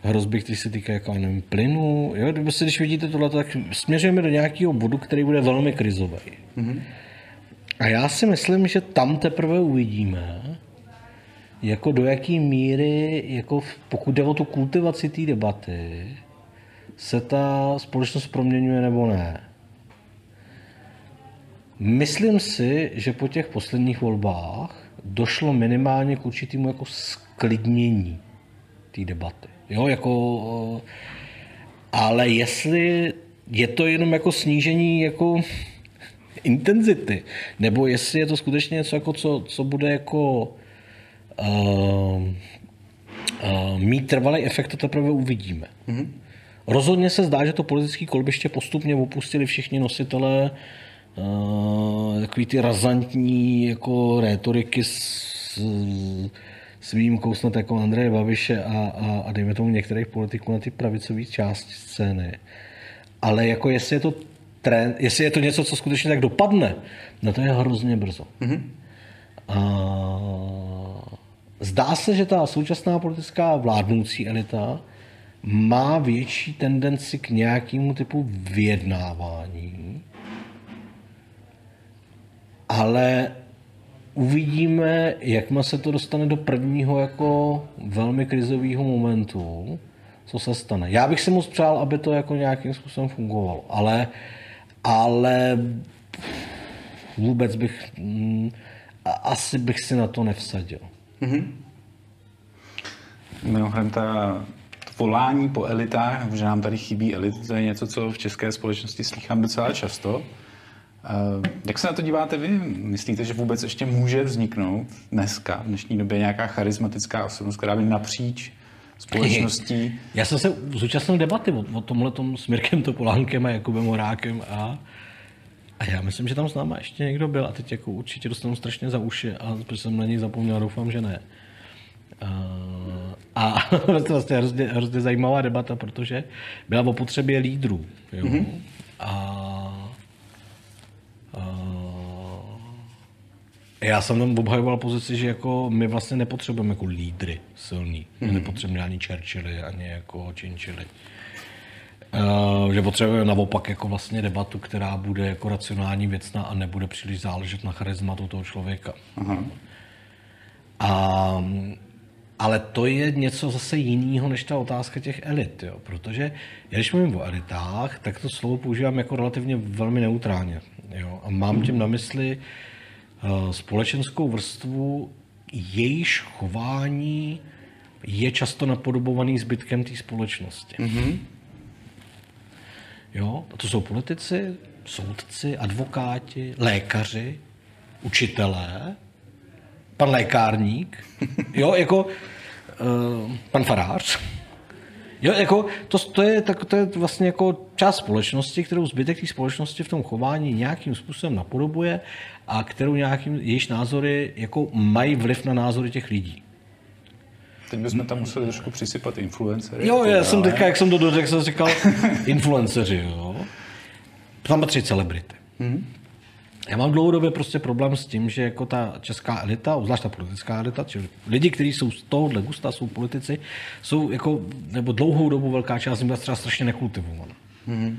hrozby, které se týkají jako, nevím, plynu, jo, prostě když vidíte tohle, tak směřujeme do nějakého bodu, který bude velmi krizový. Mm-hmm. A já si myslím, že tam teprve uvidíme, jako do jaký míry, jako pokud jde o tu kultivaci té debaty, se ta společnost proměňuje nebo ne. Myslím si, že po těch posledních volbách došlo minimálně k určitému jako sklidnění té debaty. Jo, jako, ale jestli je to jenom jako snížení jako intenzity, nebo jestli je to skutečně něco, jako co, co bude jako uh, uh, mít trvalý efekt, to teprve uvidíme. Mm-hmm. Rozhodně se zdá, že to politické kolbiště postupně opustili všichni nositelé uh, takový ty razantní jako rétoriky s, s výjimkou snad jako Andreje Babiše a, a, a dejme tomu některých politiků na ty pravicové části scény. Ale jako jestli je to trend, jestli je to něco, co skutečně tak dopadne, no to je hrozně brzo. Mm-hmm. A, zdá se, že ta současná politická vládnoucí elita má větší tendenci k nějakému typu vyjednávání, ale uvidíme, jak se to dostane do prvního jako velmi krizového momentu, co se stane. Já bych si moc přál, aby to jako nějakým způsobem fungovalo, ale, ale vůbec bych, mm, asi bych si na to nevsadil. Mm-hmm. Mimochodem, ta volání po elitách, že nám tady chybí elit, to je něco, co v české společnosti slychám docela často. Eh, jak se na to díváte vy? Myslíte, že vůbec ještě může vzniknout dneska, v dnešní době, nějaká charismatická osobnost, která by napříč společností... Já jsem se zúčastnil debaty o, o tomhle tom s Mirkem Topolánkem a Jakubem Horákem a, a já myslím, že tam s náma ještě někdo byl a teď jako určitě dostanu strašně za uši a protože jsem na něj zapomněl, doufám, že ne. A to je vlastně hrozně, hrozně zajímavá debata, protože byla o potřebě lídrů. Jo? Mm-hmm. A, a já jsem tam obhajoval pozici, že jako my vlastně nepotřebujeme jako lídry silný. Mm-hmm. Mhm. nepotřebujeme ani Churchilly, ani jako Chinchilly. Uh, že potřebujeme naopak jako vlastně debatu, která bude jako racionální, věcná a nebude příliš záležet na charizmatu toho člověka. Uh-huh. A ale to je něco zase jiného než ta otázka těch elit, jo? protože když mluvím o elitách, tak to slovo používám jako relativně velmi neutrálně. Jo? A mám tím na mysli uh, společenskou vrstvu, jejíž chování je často napodobovaný zbytkem té společnosti. Mm-hmm. Jo? A to jsou politici, soudci, advokáti, lékaři, učitelé, pan lékárník, jo, jako uh, pan farář. Jo, jako to, to, je, tak, to je vlastně jako část společnosti, kterou zbytek té společnosti v tom chování nějakým způsobem napodobuje a kterou nějakým, jejíž názory jako mají vliv na názory těch lidí. Teď bychom tam museli trošku přisypat influencery. Jo, já jsem teďka, jak jsem to dořekl, jsem říkal influenceři, jo. Tam patří celebrity. Mm-hmm. Já mám dlouhodobě prostě problém s tím, že jako ta česká elita, obzvlášť ta politická elita, čili lidi, kteří jsou z tohohle gusta, jsou politici, jsou jako, nebo dlouhou dobu velká část z nich třeba strašně nekultivovaná. Mm-hmm.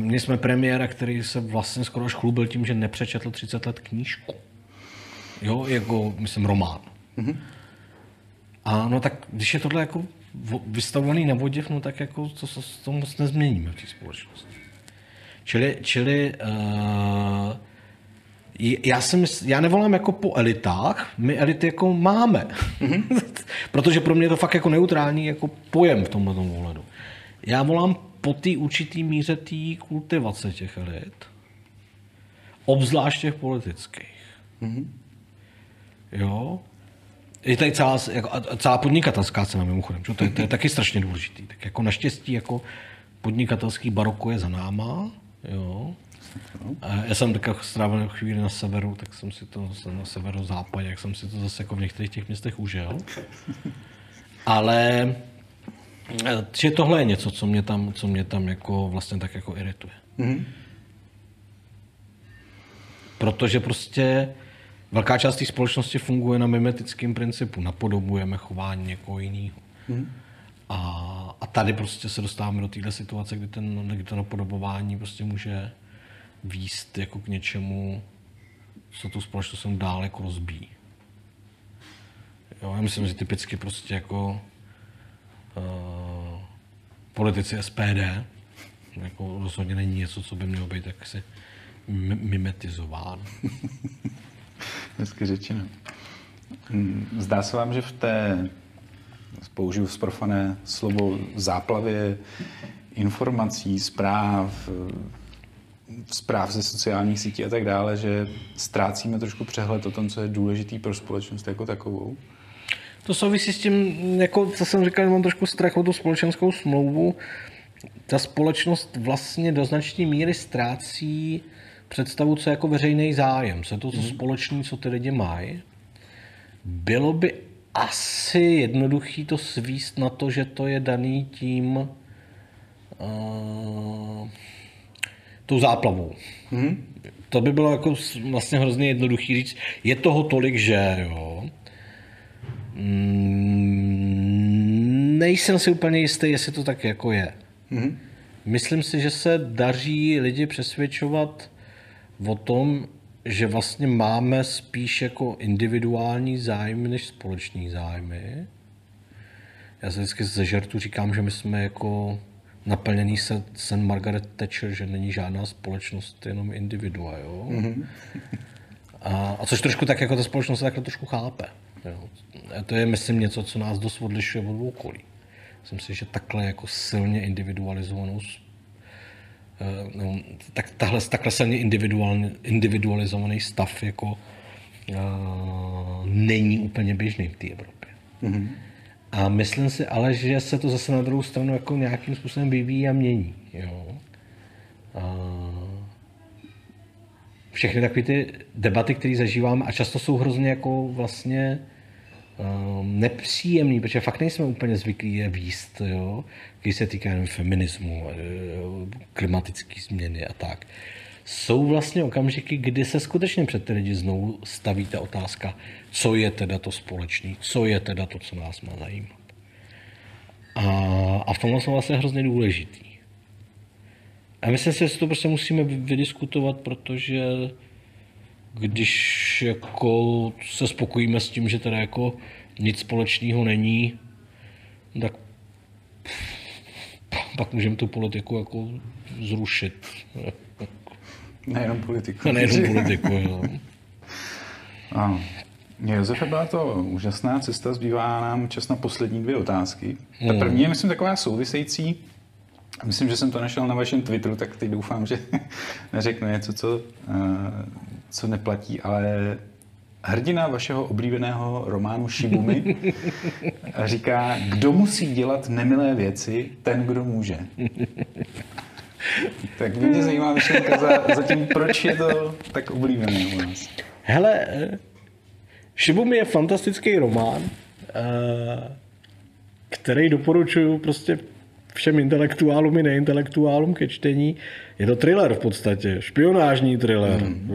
Měli jsme premiéra, který se vlastně skoro až chlubil tím, že nepřečetl 30 let knížku. Jo, jako, myslím, román. Mm-hmm. A no tak, když je tohle jako vystavovaný na vodě, no tak jako to, to, to moc nezměníme v té společnosti. Čili, čili uh, já, jsem, já nevolám jako po elitách, my elity jako máme. Mm-hmm. Protože pro mě je to fakt jako neutrální jako pojem v tomhle ohledu. Já volám po té určitý míře té kultivace těch elit. Obzvlášť těch politických. Mm-hmm. Jo? Je tady celá, jako, celá podnikatelská cena mimochodem, čo? To, je, to je taky strašně důležitý. Tak jako naštěstí jako podnikatelský baroko je za náma, Jo. A já jsem taky strávil chvíli na severu, tak jsem si to zase na severozápadě, jak jsem si to zase jako v některých těch městech užil. Ale eh, že tohle je něco, co mě tam, co mě tam jako vlastně tak jako irituje. Mm-hmm. Protože prostě velká část té společnosti funguje na mimetickém principu. Napodobujeme chování někoho jiného. Mm-hmm. A, a tady prostě se dostáváme do téhle situace, kdy, ten, kdy to napodobování prostě může výst jako k něčemu, co tu společnost dál jako rozbíjí. Jo, já myslím, že typicky prostě jako uh, politici SPD jako rozhodně není něco, co by mělo být jaksi mimetizován. Hezky řečeno. Hmm, zdá se vám, že v té, použiju zprofané slovo, záplavě informací, zpráv, zpráv ze sociálních sítí a tak dále, že ztrácíme trošku přehled o tom, co je důležitý pro společnost jako takovou? To souvisí s tím, jako co jsem říkal, mám trošku strach o tu společenskou smlouvu. Ta společnost vlastně do značné míry ztrácí představu, co je jako veřejný zájem, co je to, co mm. společný, co ty lidi mají. Bylo by asi jednoduchý to svíst na to, že to je daný tím uh, tou záplavou. Mm. To by bylo jako vlastně hrozně jednoduchý říct. Je toho tolik, že jo. Mm, nejsem si úplně jistý, jestli to tak jako je. Mm. Myslím si, že se daří lidi přesvědčovat o tom, že vlastně máme spíš jako individuální zájmy než společný zájmy. Já se vždycky ze žertu říkám, že my jsme jako naplněný se sen Margaret Thatcher, že není žádná společnost, jenom individua, jo. Mm-hmm. A, a což trošku tak jako ta společnost takhle trošku chápe. Jo. A to je, myslím, něco, co nás dost odlišuje od okolí. Myslím si, že takhle jako silně individualizovanou no, tak, tahle, takhle silně individualizovaný stav jako uh, není úplně běžný v té Evropě. Mm-hmm. A myslím si ale, že se to zase na druhou stranu jako nějakým způsobem vyvíjí a mění. Jo. A všechny takové ty debaty, které zažíváme, a často jsou hrozně jako vlastně um, nepříjemný, protože fakt nejsme úplně zvyklí je výst, jo, když se týká jen feminismu, eh, klimatické změny a tak. Jsou vlastně okamžiky, kdy se skutečně před lidi znovu staví ta otázka, co je teda to společný, co je teda to, co nás má zajímat. A, a v tomhle jsou vlastně hrozně důležitý. A myslím si, že to prostě musíme vydiskutovat, protože když jako se spokojíme s tím, že teda jako nic společného není, tak pak můžeme tu politiku jako zrušit. Nejenom politiku. Nejenom politiku, jo. Ano. Josefe, byla to úžasná cesta, zbývá nám čas na poslední dvě otázky. Ta hmm. první je, myslím, taková související. Myslím, že jsem to našel na vašem Twitteru, tak teď doufám, že neřeknu něco, co, eh, co neplatí, ale hrdina vašeho oblíbeného románu Shibumi říká, kdo musí dělat nemilé věci, ten, kdo může. tak mě zajímá myšlenka za, za tím, proč je to tak oblíbené u nás. Hele, Shibumi je fantastický román, eh, který doporučuju prostě všem intelektuálům i neintelektuálům ke čtení. Je to thriller v podstatě, špionážní thriller. Mm.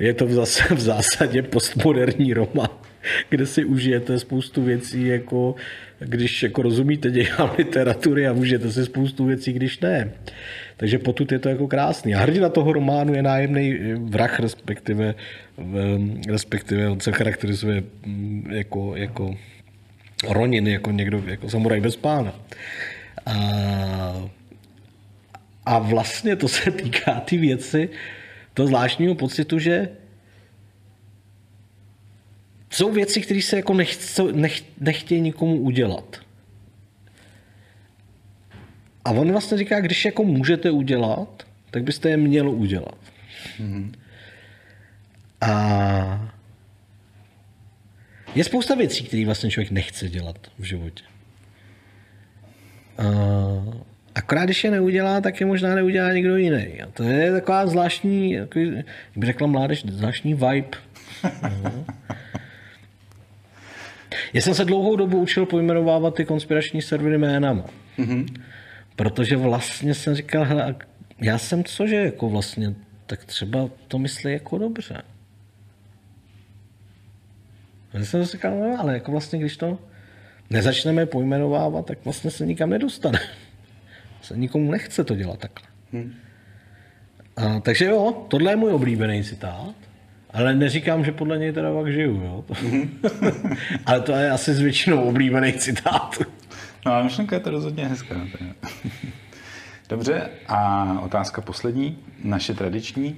Je to zase, v zásadě postmoderní román, kde si užijete spoustu věcí, jako když jako rozumíte dějám literatury a můžete si spoustu věcí, když ne. Takže potud je to jako krásný. A hrdina toho románu je nájemný vrah, respektive, respektive on se charakterizuje mm, jako, jako Ronin, jako někdo, jako samuraj bez pána. A, a vlastně to se týká ty věci, to zvláštního pocitu, že jsou věci, které se jako nechce, nech, nechtějí nikomu udělat. A on vlastně říká, když jako můžete udělat, tak byste je měl udělat. Mm-hmm. A je spousta věcí, které vlastně člověk nechce dělat v životě. A, Akorát když je neudělá, tak je možná neudělá někdo jiný. A to je taková zvláštní, jak by řekla mládež, zvláštní vibe. Já jsem se dlouhou dobu učil pojmenovávat ty konspirační servery jménama. Mm-hmm. Protože vlastně jsem říkal, hele, já jsem cože jako vlastně, tak třeba to myslí jako dobře. Já jsem si říkal, no, ale jako vlastně, když to nezačneme pojmenovávat, tak vlastně se nikam nedostane. Se nikomu nechce to dělat takhle. Hmm. A, takže jo, tohle je můj oblíbený citát. Ale neříkám, že podle něj teda pak žiju, jo. ale to je asi s většinou oblíbený citát. No a myšlenka je to rozhodně hezká. Dobře, a otázka poslední, naše tradiční.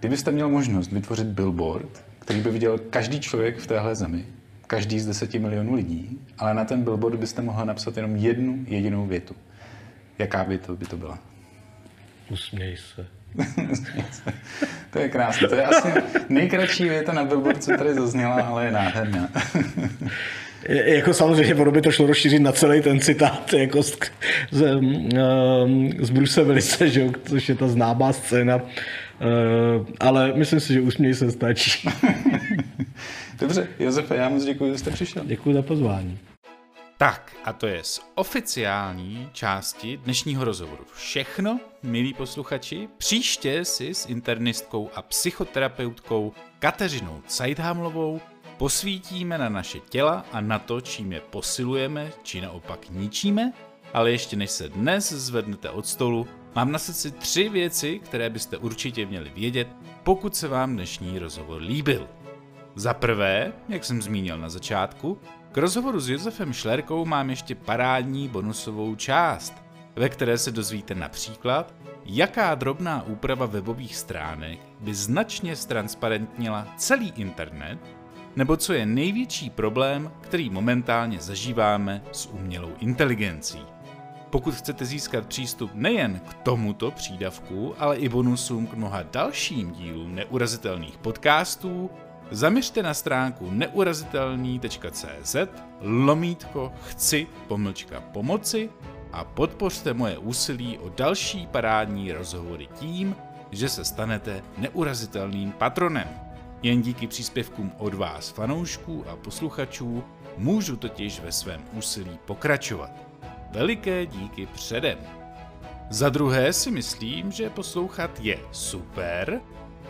Kdybyste měl možnost vytvořit billboard, který by viděl každý člověk v téhle zemi, každý z deseti milionů lidí, ale na ten billboard byste mohla napsat jenom jednu jedinou větu. Jaká by to, by to byla? Usměj se. to je krásné. To je asi nejkratší věta na billboard, co tady zazněla, ale je nádherná. jako samozřejmě ono by to šlo rozšířit na celý ten citát jako z, z, um, z Bruce Willise, že, což je ta známá scéna. Uh, ale myslím si, že usměj se stačí. Dobře, Josefe, já moc děkuji, že jste přišel. Děkuji za pozvání. Tak a to je z oficiální části dnešního rozhovoru všechno, milí posluchači. Příště si s internistkou a psychoterapeutkou Kateřinou Cajdhámlovou posvítíme na naše těla a na to, čím je posilujeme, či naopak ničíme, ale ještě než se dnes zvednete od stolu, mám na srdci tři věci, které byste určitě měli vědět, pokud se vám dnešní rozhovor líbil. Za prvé, jak jsem zmínil na začátku, k rozhovoru s Josefem Šlerkou mám ještě parádní bonusovou část, ve které se dozvíte například, jaká drobná úprava webových stránek by značně ztransparentnila celý internet, nebo co je největší problém, který momentálně zažíváme s umělou inteligencí. Pokud chcete získat přístup nejen k tomuto přídavku, ale i bonusům k mnoha dalším dílům neurazitelných podcastů, Zaměřte na stránku neurazitelný.cz lomítko chci pomlčka pomoci a podpořte moje úsilí o další parádní rozhovory tím, že se stanete neurazitelným patronem. Jen díky příspěvkům od vás fanoušků a posluchačů můžu totiž ve svém úsilí pokračovat. Veliké díky předem. Za druhé si myslím, že poslouchat je super,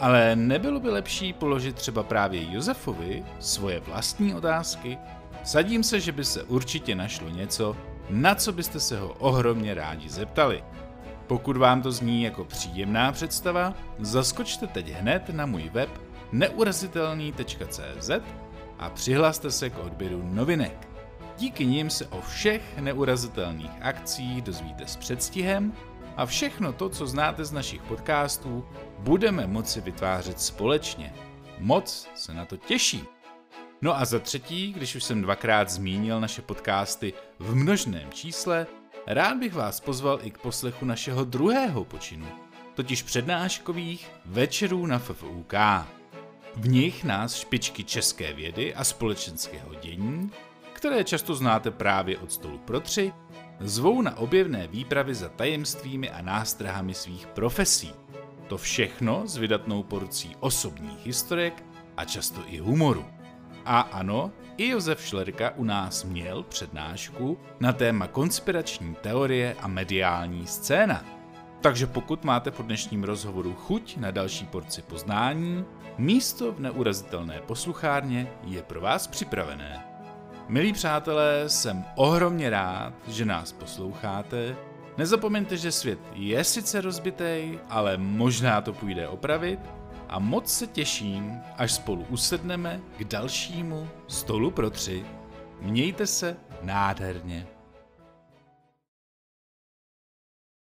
ale nebylo by lepší položit třeba právě Josefovi svoje vlastní otázky? Sadím se, že by se určitě našlo něco, na co byste se ho ohromně rádi zeptali. Pokud vám to zní jako příjemná představa, zaskočte teď hned na můj web neurazitelný.cz a přihlaste se k odběru novinek. Díky nim se o všech neurazitelných akcích dozvíte s předstihem a všechno to, co znáte z našich podcastů, budeme moci vytvářet společně. Moc se na to těší. No a za třetí, když už jsem dvakrát zmínil naše podcasty v množném čísle, rád bych vás pozval i k poslechu našeho druhého počinu, totiž přednáškových večerů na FFUK. V nich nás špičky české vědy a společenského dění, které často znáte právě od stolu pro tři, zvou na objevné výpravy za tajemstvími a nástrahami svých profesí. To všechno s vydatnou porcí osobních historek a často i humoru. A ano, i Josef Šlerka u nás měl přednášku na téma konspirační teorie a mediální scéna. Takže pokud máte po dnešním rozhovoru chuť na další porci poznání, místo v neurazitelné posluchárně je pro vás připravené. Milí přátelé, jsem ohromně rád, že nás posloucháte. Nezapomeňte, že svět je sice rozbitej, ale možná to půjde opravit a moc se těším, až spolu usedneme k dalšímu stolu pro tři. Mějte se nádherně.